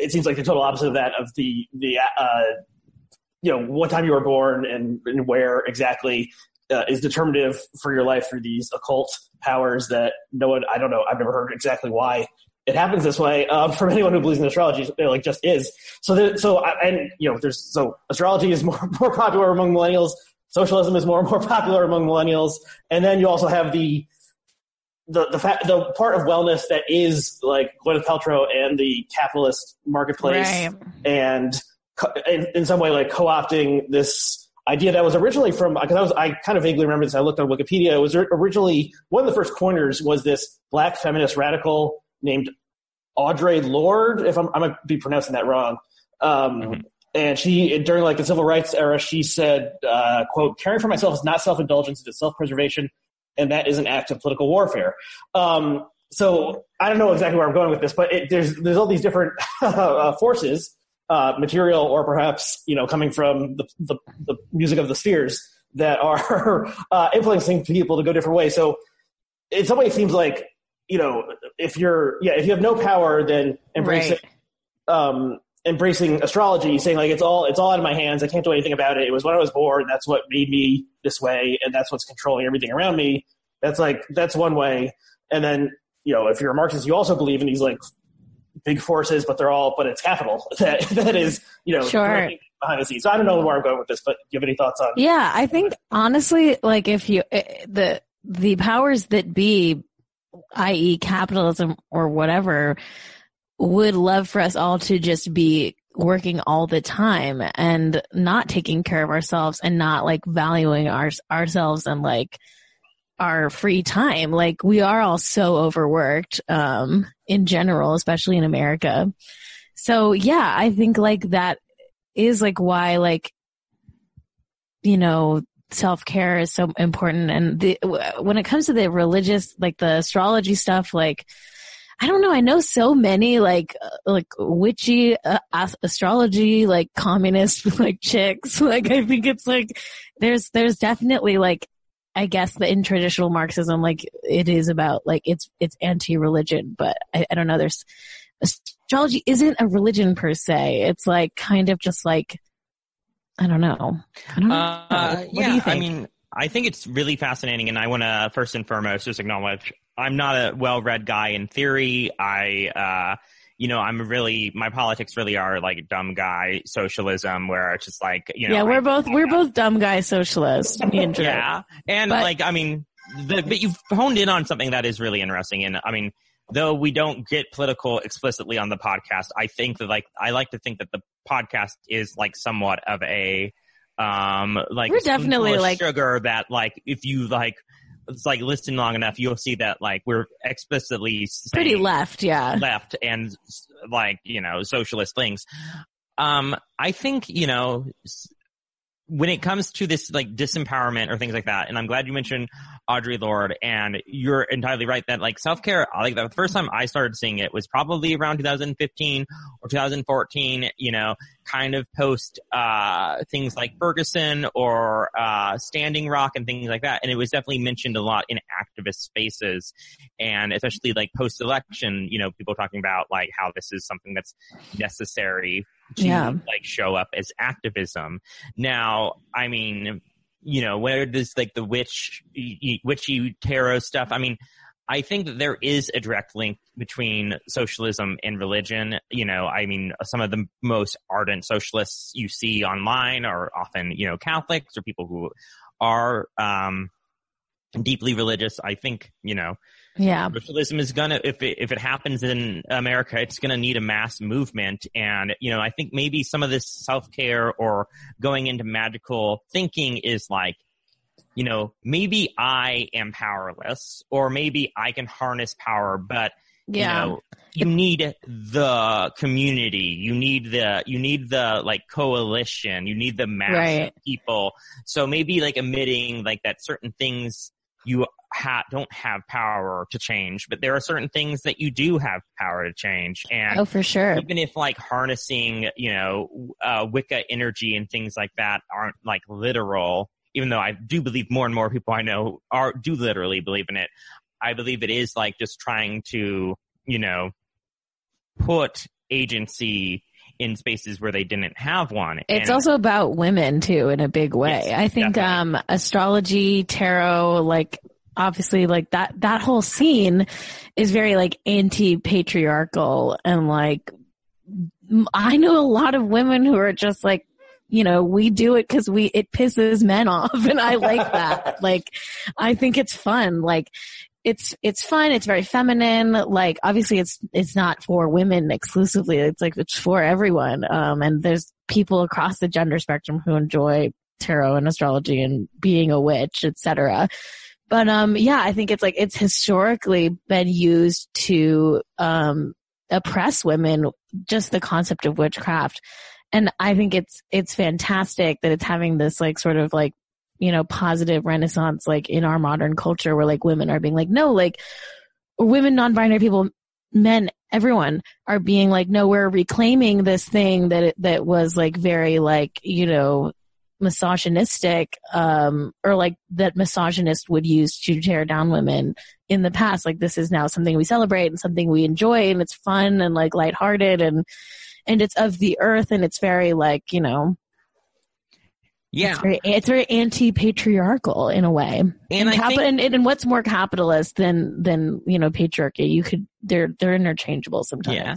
S2: it seems like the total opposite of that of the the uh, you know what time you were born and, and where exactly uh, is determinative for your life through these occult powers that no one I don't know I've never heard exactly why it happens this way um, from anyone who believes in astrology it like just is. So the, so and you know there's so astrology is more more popular among millennials socialism is more and more popular among millennials and then you also have the the the fact the part of wellness that is like Gwyneth Paltrow and the capitalist marketplace, right. and in, in, some way like co-opting this idea that was originally from because I was I kind of vaguely remember this. I looked on Wikipedia. It was originally one of the first coiners was this black feminist radical named Audre Lorde. If I'm I might be pronouncing that wrong. Um, mm-hmm. And she, during like the civil rights era, she said, uh, "quote Caring for myself is not self-indulgence; it is self-preservation and that is an act of political warfare. Um, so I don't know exactly where I'm going with this, but it, there's there's all these different uh, forces, uh, material or perhaps you know coming from the, the, the music of the spheres that are uh, influencing people to go different ways. So in some way, it seems like you know if you're yeah if you have no power, then embrace right. it. Um, embracing astrology, saying like it's all it's all out of my hands. I can't do anything about it. It was when I was born. That's what made me this way, and that's what's controlling everything around me. That's like that's one way. And then you know, if you're a Marxist, you also believe in these like big forces, but they're all but it's capital that that is you know
S4: sure.
S2: behind the scenes. So I don't know where I'm going with this, but do you have any thoughts on?
S4: Yeah, I think honestly, like if you eh, the the powers that be, i.e., capitalism or whatever would love for us all to just be working all the time and not taking care of ourselves and not like valuing our, ourselves and like our free time. Like we are all so overworked, um, in general, especially in America. So yeah, I think like that is like why like, you know, self care is so important. And the, when it comes to the religious, like the astrology stuff, like, I don't know. I know so many like uh, like witchy uh, astrology, like communist like chicks. Like I think it's like there's there's definitely like I guess the in traditional Marxism, like it is about like it's it's anti-religion, but I, I don't know. There's astrology isn't a religion per se. It's like kind of just like I don't know. I don't know. Uh, what
S3: yeah,
S4: do you think?
S3: I mean, I think it's really fascinating, and I want to first and foremost just acknowledge I'm not a well-read guy in theory. I, uh, you know, I'm really my politics really are like dumb guy socialism, where it's just like you know.
S4: Yeah, we're both we're both dumb guy socialists. And
S3: Yeah, and but, like I mean, the, but you've honed in on something that is really interesting, and I mean, though we don't get political explicitly on the podcast, I think that like I like to think that the podcast is like somewhat of a um like
S4: We're definitely, like-
S3: sugar that like if you like it's like listen long enough you'll see that like we're explicitly
S4: Pretty left, yeah.
S3: left and like you know socialist things um i think you know when it comes to this like disempowerment or things like that and i'm glad you mentioned Audre Lorde and you're entirely right that like self-care I like the first time i started seeing it was probably around 2015 or 2014 you know kind of post uh things like ferguson or uh standing rock and things like that and it was definitely mentioned a lot in activist spaces and especially like post election, you know, people talking about like how this is something that's necessary to
S4: Yeah.
S3: like show up as activism. Now, I mean, you know, where does like the witch, witchy tarot stuff? I mean, I think that there is a direct link between socialism and religion. You know, I mean, some of the most ardent socialists you see online are often, you know, Catholics or people who are, um, deeply religious. I think, you know,
S4: Yeah.
S3: socialism is gonna if it if it happens in America, it's gonna need a mass movement. And you know, I think maybe some of this self care or going into magical thinking is like, you know, maybe I am powerless, or maybe I can harness power, but
S4: Yeah.
S3: you know, you need the community. You need the you need the like coalition. You need the mass
S4: Right.
S3: of people. So maybe like admitting like that certain things you ha- don't have power to change, but there are certain things that you do have power to change. And
S4: oh, for sure.
S3: even if like harnessing, you know, uh, Wicca energy and things like that aren't like literal, even though I do believe more and more people I know are do literally believe in it. I believe it is like just trying to, you know, put agency in spaces where they didn't have one.
S4: It's
S3: And-
S4: also about women too in a big way.
S3: Yes,
S4: I think
S3: definitely.
S4: um astrology, tarot, like obviously like that that whole scene is very like anti-patriarchal and like I know a lot of women who are just like you know, we do it cuz we it pisses men off and I like that. like I think it's fun. Like it's it's fun. It's very feminine. Like obviously, it's it's not for women exclusively. It's like it's for everyone. Um, and there's people across the gender spectrum who enjoy tarot and astrology and being a witch, etc. But um, yeah, I think it's like it's historically been used to um oppress women. Just the concept of witchcraft, and I think it's it's fantastic that it's having this like sort of like you know, positive renaissance, like in our modern culture where like women are being like, no, like women, non-binary people, men, everyone are being like, no, we're reclaiming this thing that, that was like very like, you know, misogynistic, um, or like that misogynist would use to tear down women in the past. Like this is now something we celebrate and something we enjoy and it's fun and like lighthearted and, and it's of the earth and it's very like, you know,
S3: yeah.
S4: it's very, it's very anti-patriarchal in a way.
S3: And
S4: capi-
S3: think-
S4: and, and what's more capitalist than than you know patriarchy? You could they're they're interchangeable sometimes.
S3: Yeah.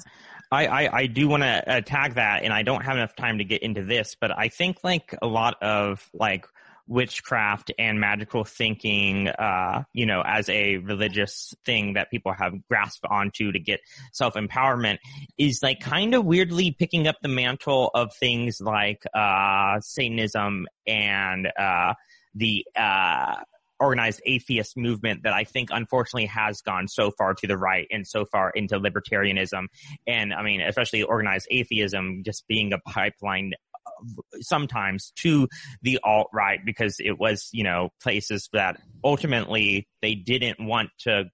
S3: I, I, I do want to attack that, and I don't have enough time to get into this, but I think like a lot of like witchcraft and magical thinking, uh, you know, as a religious thing that people have grasped onto to get self empowerment is like kind of weirdly picking up the mantle of things like uh, Satanism and uh, the uh, organized atheist movement that I think unfortunately has gone so far to the right and so far into libertarianism. And I mean, especially organized atheism just being a pipeline sometimes to the alt right because it was, you know, places that ultimately they didn't want to,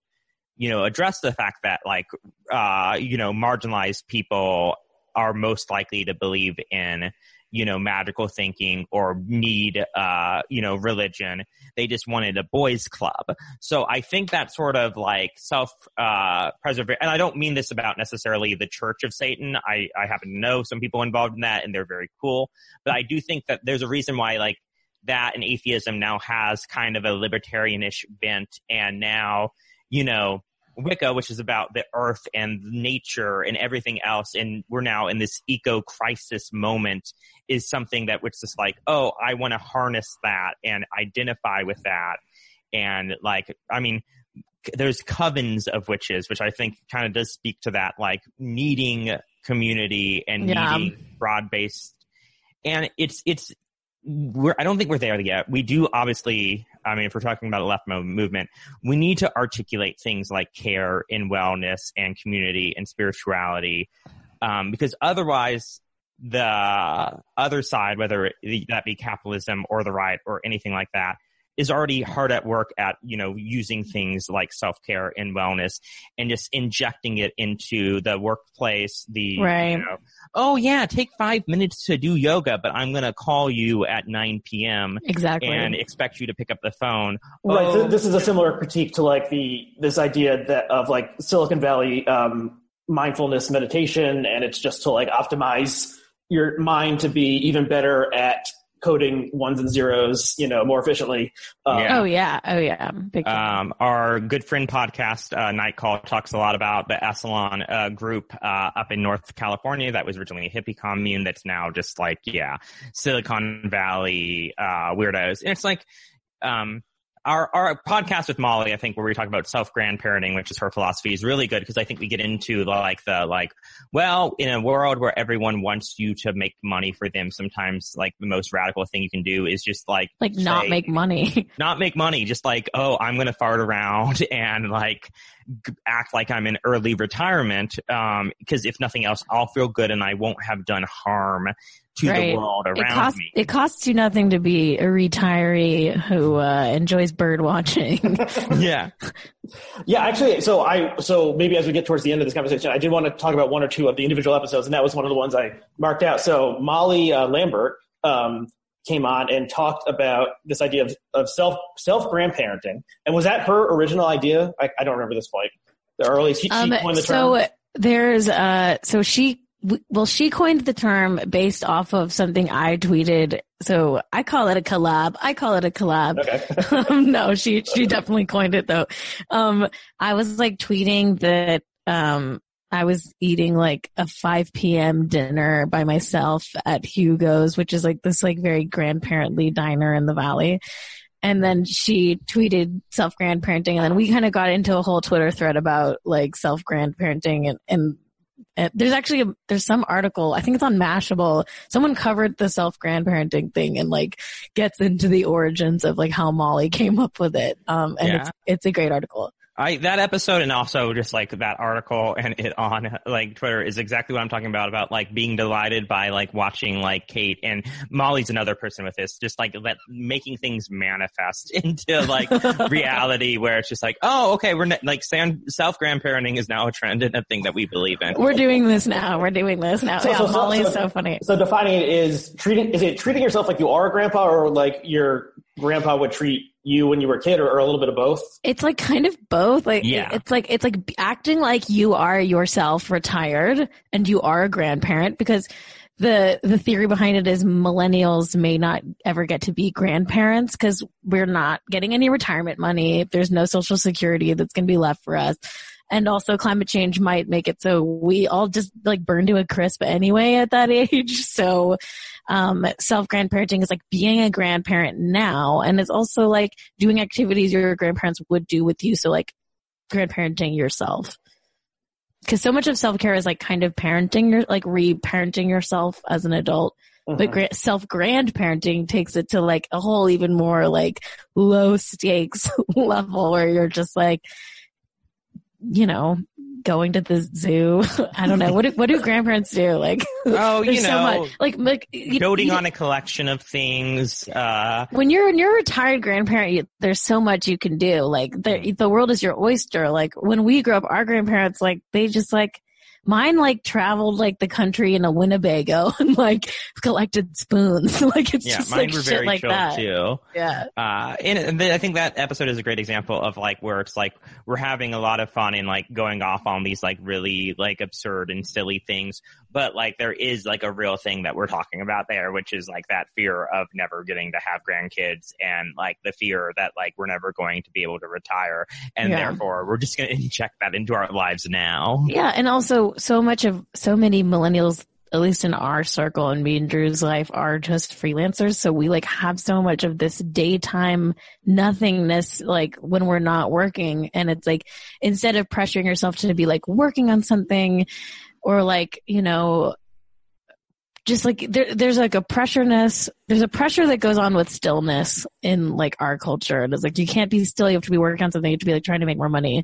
S3: you know, address the fact that like, uh, you know, marginalized people are most likely to believe in, you know, magical thinking or need, uh, you know, religion. They just wanted a boys club. So I think that sort of like self, uh, preservation, and I don't mean this about necessarily the Church of Satan. I, I happen to know some people involved in that and they're very cool. But I do think that there's a reason why like that and atheism now has kind of a libertarianish bent and now, you know, Wicca, which is about the earth and nature and everything else, and we're now in this eco crisis moment, is something that which is like, oh, I want to harness that and identify with that, and like, I mean, there's covens of witches, which I think kind of does speak to that, like needing community and
S4: Yeah.
S3: needing broad based. And it's it's we're I don't think we're there yet. We do obviously. I mean, if we're talking about left movement, we need to articulate things like care and wellness and community and spirituality, um, because otherwise, the other side, whether that be capitalism or the right or anything like that, is already hard at work at you know using things like self care and wellness and just injecting it into the workplace. The
S4: Right.
S3: you know, oh yeah, take five minutes to do yoga, but I'm going to call you at 9 p.m.
S4: Exactly.
S3: and expect you to pick up the phone.
S2: Right.
S3: Oh,
S2: th- This is a similar critique to like the this idea that of like Silicon Valley um, mindfulness meditation, and it's just to like optimize your mind to be even better at coding ones and zeros, you know, more efficiently. Um,
S3: Yeah.
S4: oh yeah. Oh yeah. Big.
S3: Um, our good friend podcast, uh, Night Call, talks a lot about the Esalen uh, group uh, up in North California that was originally a hippie commune that's now just like, yeah, Silicon Valley uh, weirdos. And it's like, um, our, our podcast with Molly, I think, where we talk about self grandparenting, which is her philosophy, is really good because I think we get into the, like the like, well, in a world where everyone wants you to make money for them, sometimes like the most radical thing you can do is just like
S4: like not make money.
S3: not make money, just like, oh, I'm going to fart around and like g- act like I'm in early retirement. Um, cause if nothing else, I'll feel good and I won't have done harm to the
S4: Right.
S3: world
S4: it
S3: around
S4: costs
S3: me.
S4: it costs you nothing to be a retiree who uh, enjoys bird watching.
S3: yeah.
S2: Yeah, actually, so I so maybe as we get towards the end of this conversation, I did want to talk about one or two of the individual episodes, and that was one of the ones I marked out. So Molly uh, Lambert um, came on and talked about this idea of, of self self grandparenting, and was that her original idea? I, I don't remember this point. The early she, she
S4: Um,
S2: coined the
S4: so
S2: term.
S4: there's uh so she w- well she coined the term based off of something I tweeted. So I call it a collab. I call it a collab.
S2: Okay.
S4: um, no, she she definitely coined it though. Um, I was like tweeting that um I was eating like a 5 p.m. dinner by myself at Hugo's, which is like this like very grandparently diner in the valley. And then she tweeted self grandparenting, and then we kind of got into a whole Twitter thread about like self grandparenting, and, and and there's actually a, there's some article I think it's on Mashable. Someone covered the self grandparenting thing and like gets into the origins of like how Molly came up with it. Um, and
S3: Yeah.
S4: it's it's a great article.
S3: I, that episode and also just like that article and it on like Twitter is exactly what I'm talking about, about like being delighted by like watching like Kate and Molly's another person with this, just like that making things manifest into like reality where it's just like, oh, okay, we're ne- like self grandparenting is now a trend and a thing that we believe in.
S4: We're doing this now. We're doing this now.
S2: So-
S4: yeah,
S2: so- so-
S4: Molly's
S2: so-
S4: so funny.
S2: So defining it is treating is it treating yourself like you are a grandpa, or like your grandpa would treat you when you were a kid, or, or a little bit of both?
S4: It's like kind of both. Like
S3: Yeah.
S4: it's like it's like acting like you are yourself retired and you are a grandparent because the the theory behind it is millennials may not ever get to be grandparents because we're not getting any retirement money. There's no social security that's going to be left for us. And also climate change might make it so we all just like burn to a crisp anyway at that age. So, um, self grandparenting is like being a grandparent now. And it's also like doing activities your grandparents would do with you. So like grandparenting yourself. Cause so much of self care is like kind of parenting your, like re-parenting yourself as an adult. But
S2: Mhm.
S4: gra- self grandparenting takes it to like a whole even more like low stakes level where you're just like, you know, going to the zoo. I don't know. What do, what do grandparents do? Like,
S3: Oh, you
S4: there's so
S3: know,
S4: much, like, like
S3: building
S4: you-
S3: on a collection of things. Uh,
S4: when you're when you're a retired grandparent, you, there's so much you can do. Like the the world is your oyster. Like when we grew up, our grandparents like they just like mine like traveled like the country in a Winnebago and like collected spoons. like it's
S3: yeah,
S4: just
S3: mine
S4: like
S3: were
S4: shit
S3: very
S4: like
S3: chill
S4: that.
S3: too.
S4: Yeah.
S3: Uh, and, and I think that episode is a great example of like where it's like we're having a lot of fun and like going off on these like really like absurd and silly things, but like there is like a real thing that we're talking about there, which is like that fear of never getting to have grandkids and like the fear that like we're never going to be able to retire, and
S4: Yeah.
S3: therefore we're just going to inject that into our lives now.
S4: Yeah, and also so much of so many millennials at least in our circle and me and Drew's life are just freelancers. So we like have so much of this daytime nothingness, like when we're not working. And it's like, instead of pressuring yourself to be like working on something or like, you know, just like there, there's like a pressureness, there's a pressure that goes on with stillness in like our culture. And it's like, you can't be still. You have to be working on something. You have to be like trying to make more money.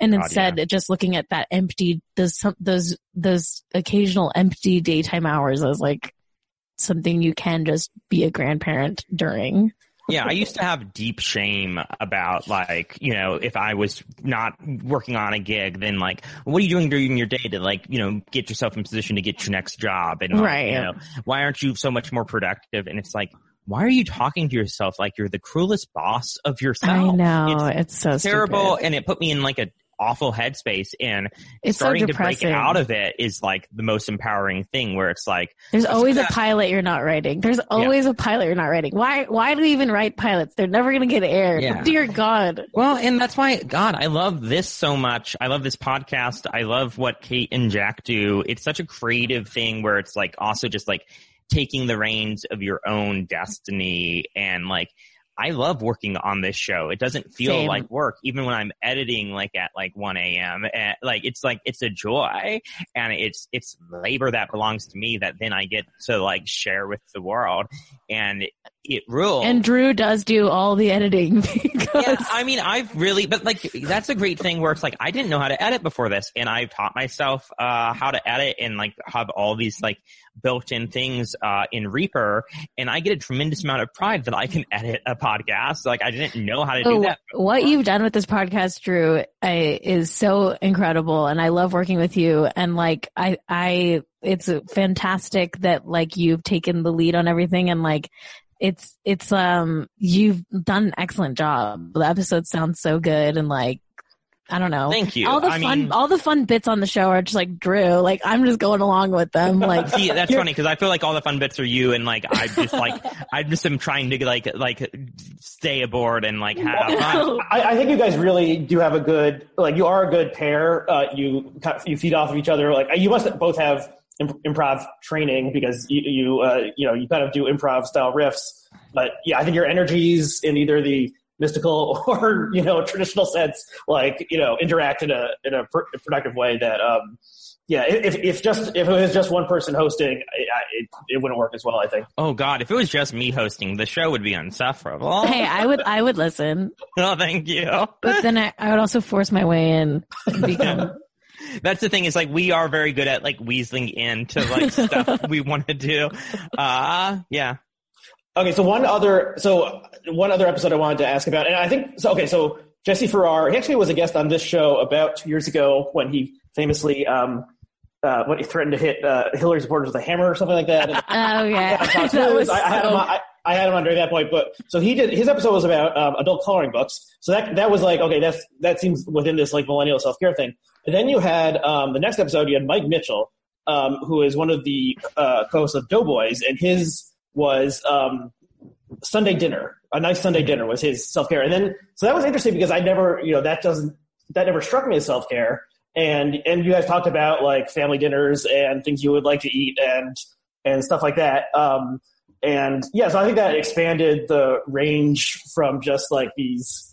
S4: And
S3: God,
S4: instead
S3: yeah.
S4: just looking at that empty, those, those, those occasional empty daytime hours as like something you can just be a grandparent during.
S3: Yeah, I used to have deep shame about like, you know, if I was not working on a gig, then like, what are you doing during your day to like, you know, get yourself in position to get your next job? And like,
S4: Right.
S3: you know, why aren't you so much more productive? And it's like, why are you talking to yourself like you're the cruelest boss of yourself?
S4: I know.
S3: It's
S4: It's, so
S3: terrible.
S4: stupid.
S3: And it put me in like a awful headspace and
S4: It's so
S3: starting to break out of it is like the most empowering thing where it's like,
S4: There's always a pilot you're not writing. There's always a pilot you're not writing. Why, why do we even write pilots? They're never going to get aired.
S3: Yeah.
S4: Dear God.
S3: Well, and that's why, God, I love this so much. I love this podcast. I love what Kate and Jack do. It's such a creative thing where it's like also just like taking the reins of your own destiny and like, I love working on this show. It doesn't feel
S4: Same.
S3: like work, even when I'm editing like at like 1 a.m. Eh, like it's like it's a joy, and it's it's labor that belongs to me that then I get to like share with the world, and it rules.
S4: And Drew does do all the editing because
S3: Yeah, I mean, I've really, but like, that's a great thing where it's like, I didn't know how to edit before this, and I've taught myself, uh, how to edit and like have all these like built-in things, uh, in Reaper, and I get a tremendous amount of pride that I can edit a podcast. Like, I didn't know how to do
S4: Oh,
S3: that.
S4: what you've done with this podcast, Drew, I, is so incredible, and I love working with you. And like, I, I, it's fantastic that like you've taken the lead on everything, and like, it's, it's, um, you've done an excellent job. The episode sounds so good, and like, I don't know.
S3: Thank you.
S4: All the
S3: I
S4: fun,
S3: mean-
S4: all the fun bits on the show are just like Drew. Like, I'm just going along with them. Like,
S3: See, that's funny because I feel like all the fun bits are you, and like I just like I just am trying to like like stay aboard and like have fun.
S2: I, I think you guys really do have a good, like, you are a good pair. Uh, you kind you feed off of each other. Like, you must both have imp- improv training because you you uh, you know you kind of do improv style riffs. But yeah, I think your energies in either the mystical or you know traditional sense, like you know, interact in a in a pr- productive way. That um, yeah, if if just if it was just one person hosting, I, I, it it wouldn't work as well. I think.
S3: Oh God, if it was just me hosting, the show would be insufferable.
S4: hey, I would, I would listen,
S3: No, thank you.
S4: but then I, I would also force my way in. and Become,
S3: That's the thing is like we are very good at like weaseling into like stuff we want to do. Uh yeah.
S2: Okay, so one other so one other episode I wanted to ask about, and I think so. Okay, so Jesse Farrar, he actually was a guest on this show about two years ago when he famously um, uh, when he threatened to hit uh, Hillary supporters with a hammer or something like that. And,
S4: oh yeah,
S2: Fox
S4: that
S2: I, I had him on, I, I had him on during that point, but so he did his episode was about um, adult coloring books. So that that was like okay, that's that seems within this like millennial self care thing. And then you had um, the next episode, you had Mike Mitchell, um, who is one of the uh, co-hosts of Doughboys, and his was um, Sunday dinner. A nice Sunday dinner was his self care, and then so that was interesting because I never, you know, that doesn't that never struck me as self care. And and you guys talked about like family dinners and things you would like to eat and and stuff like that. Um, and yeah, so I think that expanded the range from just like these,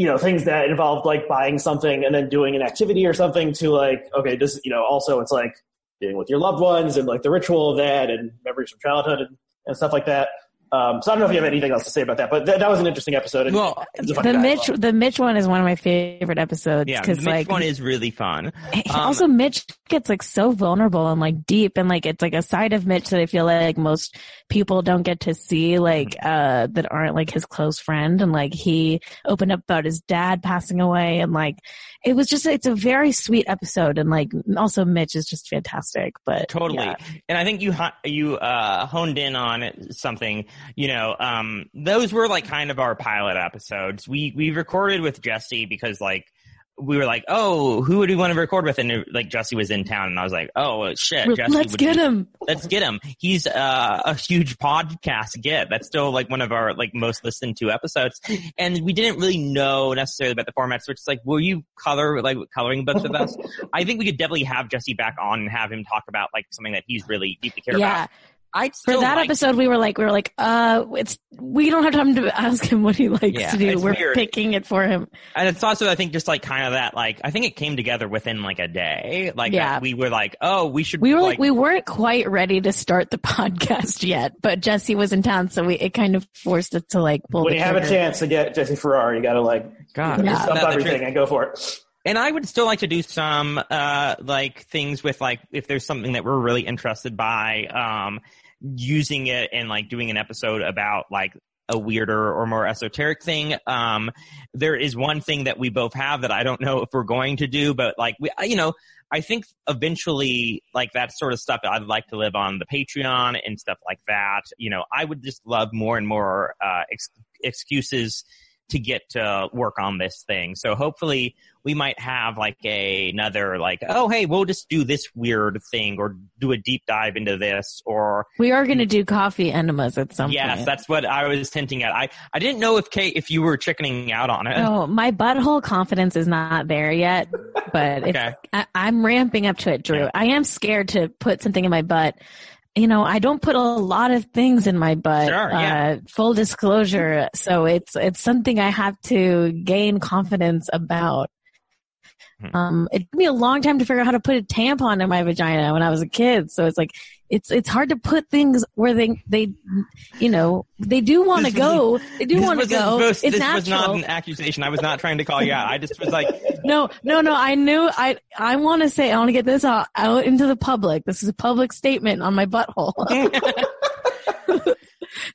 S2: you know, things that involved like buying something and then doing an activity or something to like, okay, this, you know, also it's like being with your loved ones and like the ritual of that and memories from childhood and, and stuff like that. Um, so I don't know if you have anything else to say about that, but th- that was an interesting episode. And,
S3: Well,
S2: and he's a funny
S4: the Mitch,
S2: well.
S4: the Mitch one is one of my favorite episodes
S3: Yeah, the
S4: because
S3: Mitch
S4: like
S3: one is really fun. Um,
S4: also Mitch gets like so vulnerable and like deep and like it's like a side of Mitch that I feel like most people don't get to see like
S3: Mm-hmm.
S4: uh that aren't like his close friend and like he opened up about his dad passing away and like it was just it's a very sweet episode and like also Mitch is just fantastic but
S3: Totally.
S4: yeah.
S3: And I think you you uh, honed in on something. You know, um, those were like kind of our pilot episodes. We we recorded with Jesse because like we were like, oh, who would we want to record with? And like Jesse was in town, and I was like, oh shit, Jesse
S4: let's get
S3: be-
S4: him.
S3: Let's get him. He's uh, a huge podcast get. That's still like one of our like most listened to episodes. And we didn't really know necessarily about the formats. Which it's like, will you color like coloring books with us? I think we could definitely have Jesse back on and have him talk about like something that he's really deeply care
S4: Yeah.
S3: about. I'd
S4: For that
S3: like-
S4: episode, we were like, we were like, uh, it's we don't have time to ask him what he likes
S3: Yeah,
S4: to do. We're
S3: weird.
S4: picking it for him.
S3: And it's also, I think, just like kind of that, like, I think it came together within like a day. Like,
S4: Yeah.
S3: that we were like, oh, we should.
S4: We were like, we weren't quite ready to start the podcast yet, but Jesse was in town, so we it kind of forced us to like pull.
S2: When
S4: the
S2: you have a chance to get Jesse Farrar, you got to like
S3: God,
S4: Yeah.
S2: stop
S3: that
S2: everything
S3: truth?
S2: and go for it.
S3: And I would still like to do some, uh, like things with like, if there's something that we're really interested by, um, using it and like doing an episode about like a weirder or more esoteric thing. Um, there is one thing that we both have that I don't know if we're going to do, but like we, you know, I think eventually like that sort of stuff I'd like to live on the Patreon and stuff like that. You know, I would just love more and more, uh, ex- excuses to get to work on this thing. So hopefully we might have like a, another like, oh hey, we'll just do this weird thing or do a deep dive into this or
S4: We are going to do coffee enemas at some
S3: yes,
S4: point.
S3: that's what I was hinting at. I, I didn't know if Kate, if you were chickening out on it.
S4: Oh, my butthole confidence is not there yet, but
S3: Okay.
S4: I, I'm ramping up to it, Drew.
S3: Yeah.
S4: I am scared to put something in my butt. You know, I don't put a lot of things in my butt.
S3: Sure, yeah.
S4: uh, full disclosure. So it's, it's something I have to gain confidence about.
S3: Hmm.
S4: Um, it took me a long time to figure out how to put a tampon in my vagina when I was a kid. So it's like, it's, it's hard to put things where they, they, you know, they do want to go. They do want to go.
S3: supposed-
S4: it's
S3: this
S4: natural.
S3: was not an accusation. I was not trying to call you out. I just was like,
S4: No, no, no. I knew I I want to say I want to get this out, out into the public. This is a public statement on my butthole.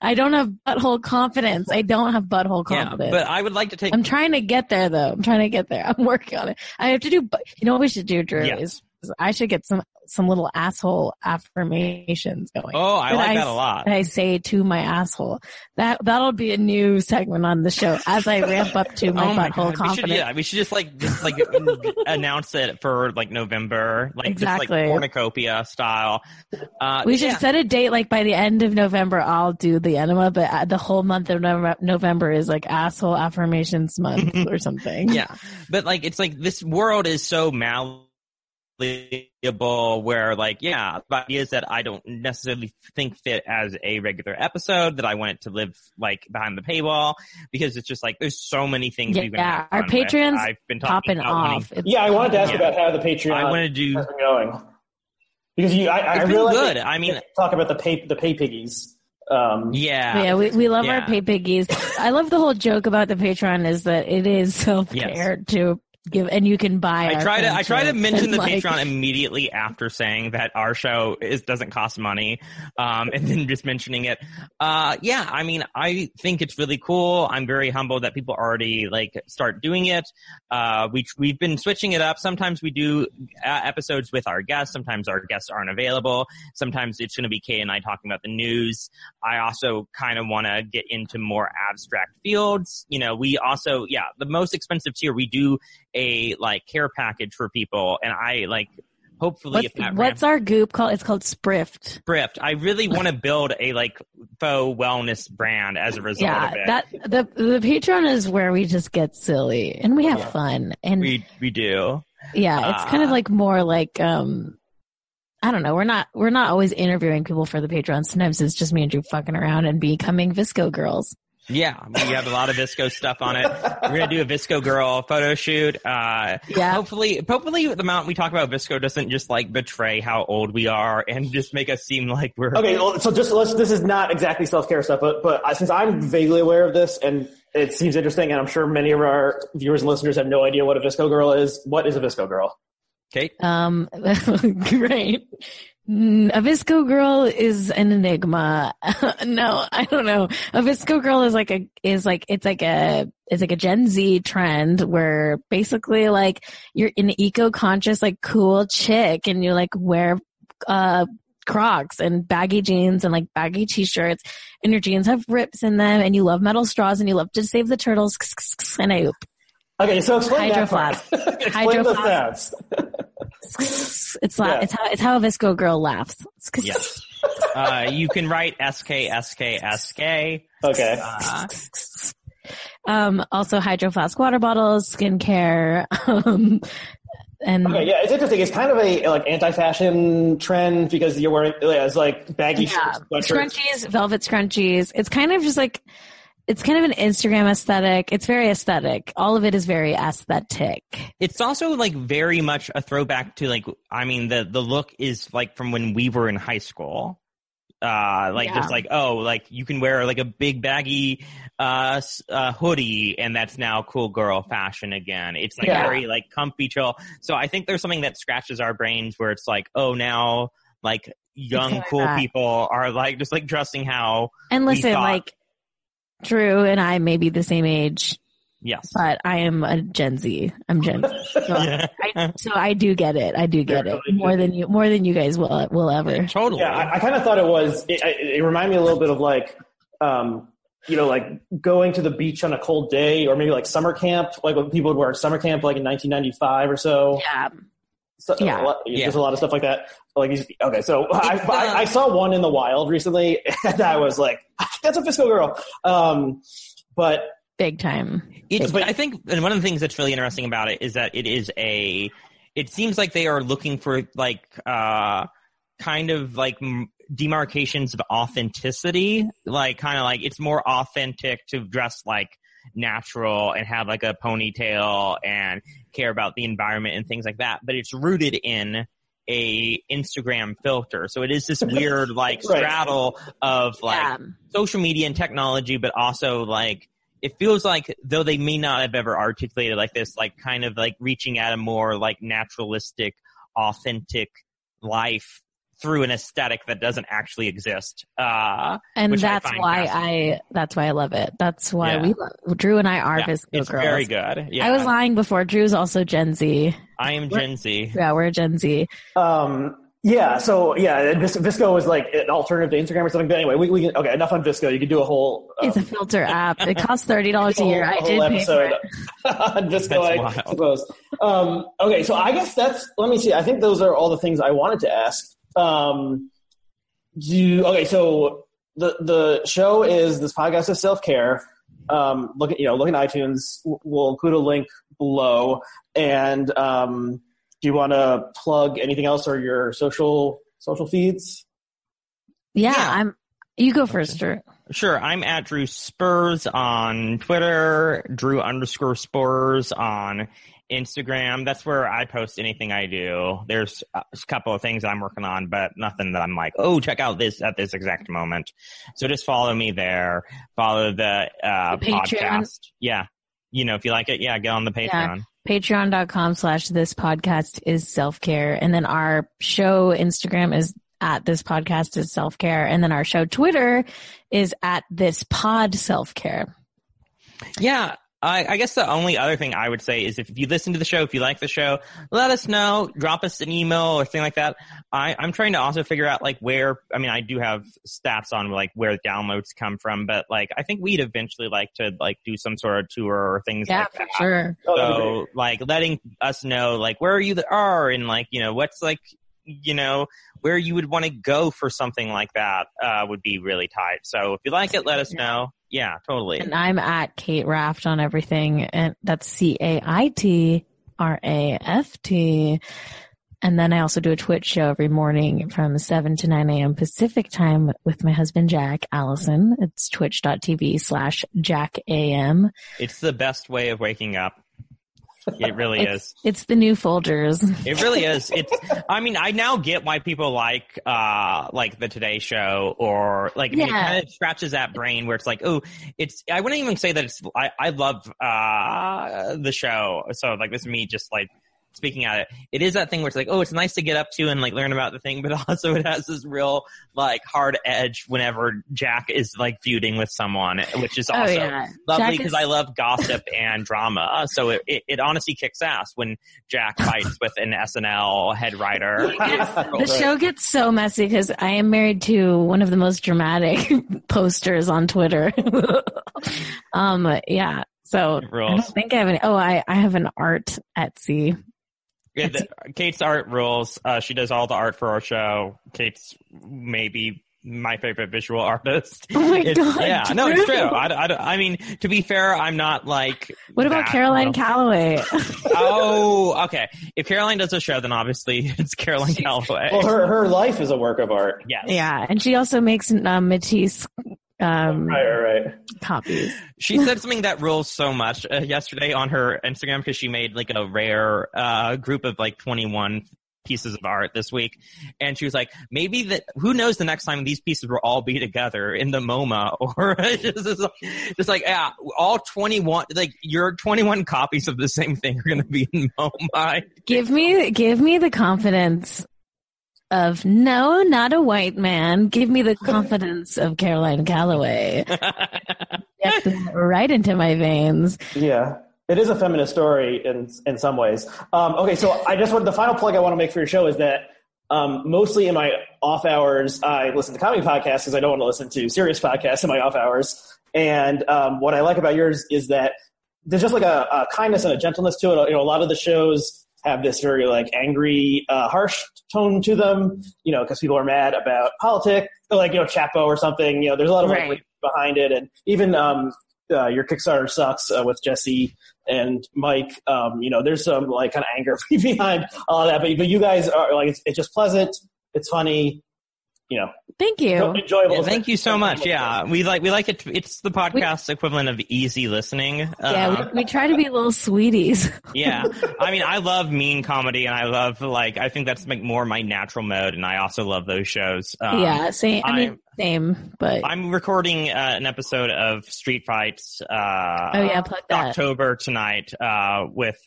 S4: I don't have butthole confidence. I don't have butthole confidence.
S3: yeah, but I would like to take,
S4: I'm trying to get there though. I'm trying to get there. I'm working on it. I have to do. You know what we should do, Drew? Is I should get some some little asshole affirmations going.
S3: oh, I
S4: that
S3: like
S4: I
S3: that a lot.
S4: I say to my asshole. That that'll be a new segment on the show as I ramp up to my
S3: oh my
S4: butthole
S3: god, we should,
S4: confidence.
S3: yeah, we should just like just like announce it for like November, like
S4: Exactly.
S3: just like cornucopia style. Uh,
S4: We should
S3: yeah.
S4: set a date like by the end of November. I'll do the enema, but uh, the whole month of November is like asshole affirmations month or something.
S3: yeah, but like it's like this world is so malleable where like yeah, the ideas that I don't necessarily think fit as a regular episode that I want it to live like behind the paywall because it's just like there's so many things we've been
S4: Yeah, our
S3: fun with.
S4: Patreon's
S3: I've been talking
S4: popping off. It's
S2: Yeah, I wanted to ask
S3: Yeah.
S2: about how the Patreon
S3: I want to do.
S2: going because you, I, I really
S3: good. I mean,
S2: talk about the pay the pay piggies. Um,
S3: yeah,
S4: yeah, we, we love our pay piggies. I love the whole joke about the Patreon is that it is self care to give, and you can buy.
S3: I try to I try to mention the
S4: like,
S3: Patreon immediately after saying that our show is doesn't cost money, um, and then just mentioning it. Uh, yeah, I mean, I think it's really cool. I'm very humbled that people already like start doing it. Uh, we we've been switching it up. Sometimes we do uh, episodes with our guests. Sometimes our guests aren't available. Sometimes it's going to be Kay and I talking about the news. I also kind of want to get into more abstract fields. You know, we also yeah, the most expensive tier we do a like care package for people, and I like hopefully
S4: What's,
S3: if that
S4: what's our goop called? It's called Sprift.
S3: Sprift, I really want to build a like faux wellness brand as a result
S4: Yeah,
S3: of it.
S4: that the the Patreon is where we just get silly and we have
S2: Yeah.
S4: fun and
S3: we we do.
S4: Yeah, it's kind of
S3: Ah.
S4: like more like um I don't know. We're not we're not always interviewing people for the Patreon. Sometimes it's just me and Drew fucking around and becoming VSCO girls.
S3: Yeah, we have a lot of VSCO stuff on it. We're gonna do a VSCO girl photo shoot. Uh,
S4: Yeah.
S3: hopefully, hopefully the amount we talk about VSCO doesn't just like betray how old we are and just make us seem like we're
S2: Okay, well, so just let's. This is not exactly self care stuff, but but since I'm vaguely aware of this and it seems interesting, and I'm sure many of our viewers and listeners have no idea what a VSCO girl is. What is a VSCO girl?
S3: Kate.
S4: Um great. A VSCO girl is an enigma. no, I don't know. A VSCO girl is like a is like it's like a it's like a Gen Z trend where basically like you're an eco conscious like cool chick and you like wear uh Crocs and baggy jeans and like baggy t-shirts and your jeans have rips in them and you love metal straws and you love to save the turtles and I oop.
S2: Okay, so explain that part. explain
S4: Hydro
S2: the stats.
S4: It's la-
S2: Yeah.
S4: it's how it's how a VSCO girl laughs. It's 'cause-
S3: Yes. Uh, you can write SK, SK, SK.
S2: Okay.
S3: Uh,
S4: Um, also hydro flask water bottles, skincare, um, and
S2: Okay, yeah, it's interesting. It's kind of a like anti-fashion trend because you're wearing yeah, it's like baggy
S4: yeah,
S2: shirts, sweatshirts.
S4: scrunchies, velvet scrunchies. It's kind of just like it's kind of an Instagram aesthetic. It's very aesthetic. All of it is very aesthetic.
S3: it's also like very much a throwback to like, I mean, the, the look is like from when we were in high school. Uh, like
S4: Yeah.
S3: just like, oh, like you can wear like a big baggy, uh, uh, hoodie and that's now cool girl fashion again. It's like
S2: Yeah.
S3: very like comfy chill. So I think there's something that scratches our brains where it's like, oh, now like young cool people are like just like dressing how,
S4: And listen, like Drew and I may be the same age,
S3: yes.
S4: but I am a Gen Z. I'm Gen Z. So,
S3: Yeah.
S4: I, so I do get it. I do get
S2: Yeah,
S4: it more than you, more than you guys will will ever.
S3: Totally.
S2: Yeah, I, I kind of thought it was. It, it, it reminded me a little bit of like, um, you know, like going to the beach on a cold day, or maybe like summer camp, like when people would wear summer camp, like in 1995 or so.
S4: Yeah.
S2: So,
S4: Yeah.
S2: a lot,
S3: Yeah.
S2: There's a lot of stuff like that. Like, these- okay, so I, I, I saw one in the wild recently, and I was like, "That's a VSCO girl." Um, but
S4: Big time.
S3: It's,
S2: But-
S3: I think, and one of the things that's really interesting about it is that it is a. It seems like they are looking for like, uh, kind of like m- demarcations of authenticity. Like, kind of like it's more authentic to dress like natural and have like a ponytail and care about the environment and things like that. But it's rooted in a Instagram filter, so it is this weird like
S2: Right.
S3: straddle of like
S4: yeah.
S3: social media and technology, but also like it feels like though they may not have ever articulated like this, like kind of like reaching at a more like naturalistic, authentic life through an aesthetic that doesn't actually exist. Uh,
S4: And
S3: which I
S4: that's why. I, that's why I love it. That's why
S3: Yeah.
S4: we love, Drew and I are
S3: yeah,
S4: VSCO
S3: it's
S4: girls.
S3: very good. Yeah,
S4: I was lying before. Drew's also Gen Z.
S3: I am Gen Z.
S4: Yeah, we're Gen Z.
S2: Um, yeah, so yeah, Vis- VSCO was like an alternative to Instagram or something. But anyway, we, we can, okay, enough on VSCO. You could do a whole. Um,
S4: It's a filter app. It costs thirty dollars a year. I
S2: whole
S4: did pay for
S2: episode
S4: it.
S2: on
S3: VSCO,
S2: I
S3: wild.
S2: suppose. Um, okay, so I guess that's. Let me see. I think those are all the things I wanted to ask. Um, do okay, so the the show is this podcast of self care. Um, look at you know look at iTunes. We'll include a link below. And um, do you want to plug anything else or your social social feeds?
S4: Yeah,
S3: Yeah.
S4: I'm. You go first, Drew.
S3: Sure, I'm at Drew Spurs on Twitter, Drew underscore Spurs on Instagram. That's where I post anything I do. There's a couple of things I'm working on, but nothing that I'm like, oh, check out this at this exact moment. So just follow me there. Follow the, uh,
S4: The Patreon.
S3: podcast. Yeah. You know, if you like it, yeah, get on the Patreon.
S4: Patreon.com slash this podcast is self care. And then our show Instagram is at this podcast is self care. And then our show Twitter is at this pod self care.
S3: Yeah. I, I guess the only other thing I would say is if you listen to the show, if you like the show, let us know, drop us an email or thing like that. I, I'm trying to also figure out like where, I mean, I do have stats on like where downloads come from, but like I think we'd eventually like to like do some sort of tour or things
S4: Yeah,
S3: like
S4: for
S3: that.
S4: sure.
S2: Oh, that'd be great.
S3: So like letting us know like where you are and like, you know, what's like, you know, where you would want to go for something like that, uh, would be really tight. So if you like it, let us know. Yeah, totally.
S4: And I'm at Kate Raft on everything. And that's C A I T R A F T. And then I also do a Twitch show every morning from 7 to 9 a.m. Pacific time with my husband, Jack Allison. It's twitch.tv slash Jack AM.
S3: It's the best way of waking up. It really
S4: It's,
S3: is.
S4: it's the new Folgers.
S3: It really is. It's, I mean, I now get why people like, uh, like the Today Show or like, I mean, it kind of scratches that brain where it's like, oh, it's, I wouldn't even say that it's, I, I love, uh, the show. So like, this is me just like, speaking at it, it is that thing where it's like, oh, it's nice to get up to and like learn about the thing, but also it has this real like hard edge whenever Jack is like feuding with someone, which is also
S4: oh yeah.
S3: lovely because
S4: is-
S3: I love gossip and drama. So it, it, it honestly kicks ass when Jack fights with an SNL head writer.
S4: The show gets so messy because I am married to one of the most dramatic posters on Twitter. um, yeah. So I don't think I have any. Oh, I, I have an art Etsy.
S3: Yeah, the, Kate's art rules. Uh, she does all the art for our show. Kate's maybe my favorite visual artist.
S4: Oh my it's, god!
S3: Yeah, no, it's true. I, I, I, mean, to be fair, I'm not like.
S4: What about Caroline Calloway?
S3: oh, okay. If Caroline does a show, then obviously it's Caroline Calloway.
S2: Well, her her life is a work of art.
S3: Yes.
S4: Yeah, and she also makes um, Matisse um,
S2: right, right, right.
S4: copies.
S3: She said something that rules so much uh, yesterday on her Instagram because she made like a rare uh, group of like 21 pieces of art this week. And she was like, maybe that, who knows the next time these pieces will all be together in the MoMA or just, just, like, yeah, all 21, like your 21 copies of the same thing are going to be in MoMA.
S4: Give me, give me the confidence of no, not a white man. Give me the confidence of Caroline Calloway. right into my veins.
S2: Yeah. It is a feminist story in in some ways. Um, okay, so I just want the final plug I want to make for your show is that um, mostly in my off hours I listen to comedy podcasts because I don't want to listen to serious podcasts in my off hours. And um, what I like about yours is that there's just like a, a, kindness and a gentleness to it. You know, a lot of the shows have this very like angry, uh, harsh tone to them. You know, because people are mad about politics, like you know Chapo or something. You know, there's a lot of right. like, behind it, and even um, uh, your Kickstarter sucks uh, with Jesse and Mike. Um, you know, there's some like kind of anger behind all that, but but you guys are like it's, it's just pleasant, it's funny, you know.
S4: Thank you.
S2: Enjoyable.
S3: Yeah, thank you so much. Yeah, we like we like it. It's the podcast we, equivalent of easy listening.
S4: Yeah, uh, we, we, try to be little sweeties.
S3: yeah, I mean, I love mean comedy, and I love like I think that's like more my natural mode, and I also love those shows.
S4: Um, yeah, same. I mean, same. But
S3: I'm recording uh, an episode of Street Fights. Uh,
S4: oh yeah, plug that.
S3: October tonight uh, with.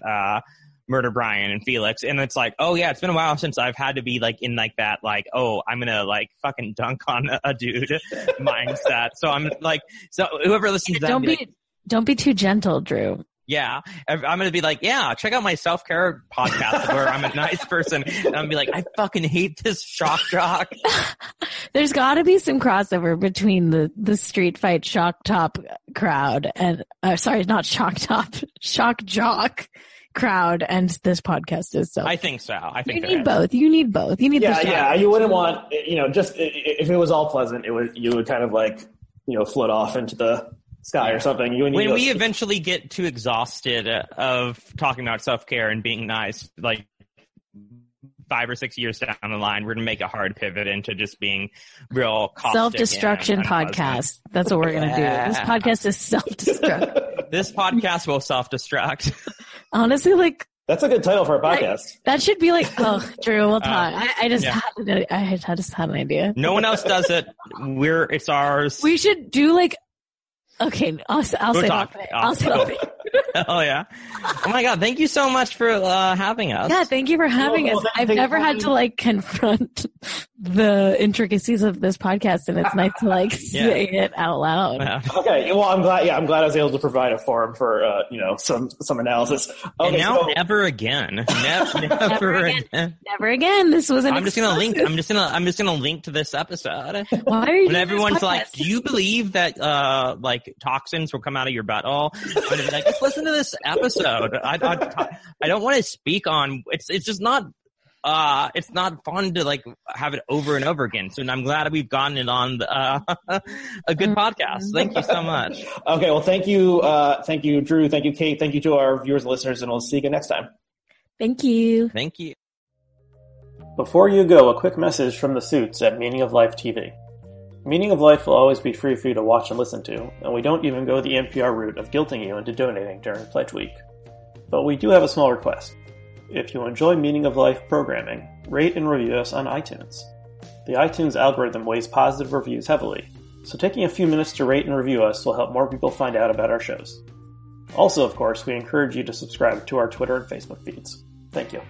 S3: Murder Brian and Felix. And it's like, oh yeah, it's been a while since I've had to be like in like that, like, oh, I'm gonna like fucking dunk on a, a dude mindset. So I'm like, so whoever listens to that,
S4: don't be,
S3: like,
S4: don't be too gentle, Drew.
S3: Yeah, I'm gonna be like, yeah, check out my self care podcast where I'm a nice person, and I'm gonna be like, I fucking hate this shock jock.
S4: There's got to be some crossover between the the street fight shock top crowd and, uh, sorry, not shock top, shock jock crowd and this podcast is so.
S3: I think so. I think
S4: you need both. You need both. You need
S2: yeah, yeah. You wouldn't want you know just if it was all pleasant, it would you would kind of like you know float off into the sky or something. You
S3: when we eventually get too exhausted uh, of talking about self care and being nice, like five or six years down the line, we're gonna make a hard pivot into just being real
S4: self destruction podcast. That's what we're gonna yeah. do. This podcast is self destruct.
S3: this podcast will self destruct.
S4: Honestly, like
S2: that's a good title for a podcast.
S4: Like, that should be like, oh, Drew, we'll uh, talk. Uh, I, I, just yeah. had, I just had an idea.
S3: No one else does it. We're, it's ours.
S4: We should do like Okay, I'll, I'll say talk. I'll say
S3: oh yeah! Oh my god! Thank you so much for uh, having us.
S4: Yeah, thank you for having well, us. Well, I've never had to like confront the intricacies of this podcast, and it's nice to like yeah. say it out loud.
S2: Okay, well, I'm glad. Yeah, I'm glad I was able to provide a forum for uh, you know some some analysis. Okay,
S3: and now so, never again. never,
S4: never, again. again. Never again. This was an.
S3: I'm just gonna link. I'm just gonna. I'm just gonna link to this episode.
S4: Why are you?
S3: When everyone's like, "Do you believe that uh like toxins will come out of your butthole?" I'm gonna be like, "Just listen to this episode." I I, I don't want to speak on. It's it's just not uh, it's not fun to like have it over and over again. So I'm glad we've gotten it on the, uh, a good podcast. Thank you so much.
S2: okay. Well, thank you. Uh, thank you, Drew. Thank you, Kate. Thank you to our viewers and listeners, and we'll see you again next time.
S4: Thank you.
S3: Thank you.
S2: Before you go, a quick message from the suits at Meaning of Life TV. Meaning of Life will always be free for you to watch and listen to, and we don't even go the NPR route of guilting you into donating during Pledge Week. But we do have a small request. If you enjoy Meaning of Life programming, rate and review us on iTunes. The iTunes algorithm weighs positive reviews heavily, so taking a few minutes to rate and review us will help more people find out about our shows. Also, of course, we encourage you to subscribe to our Twitter and Facebook feeds. Thank you.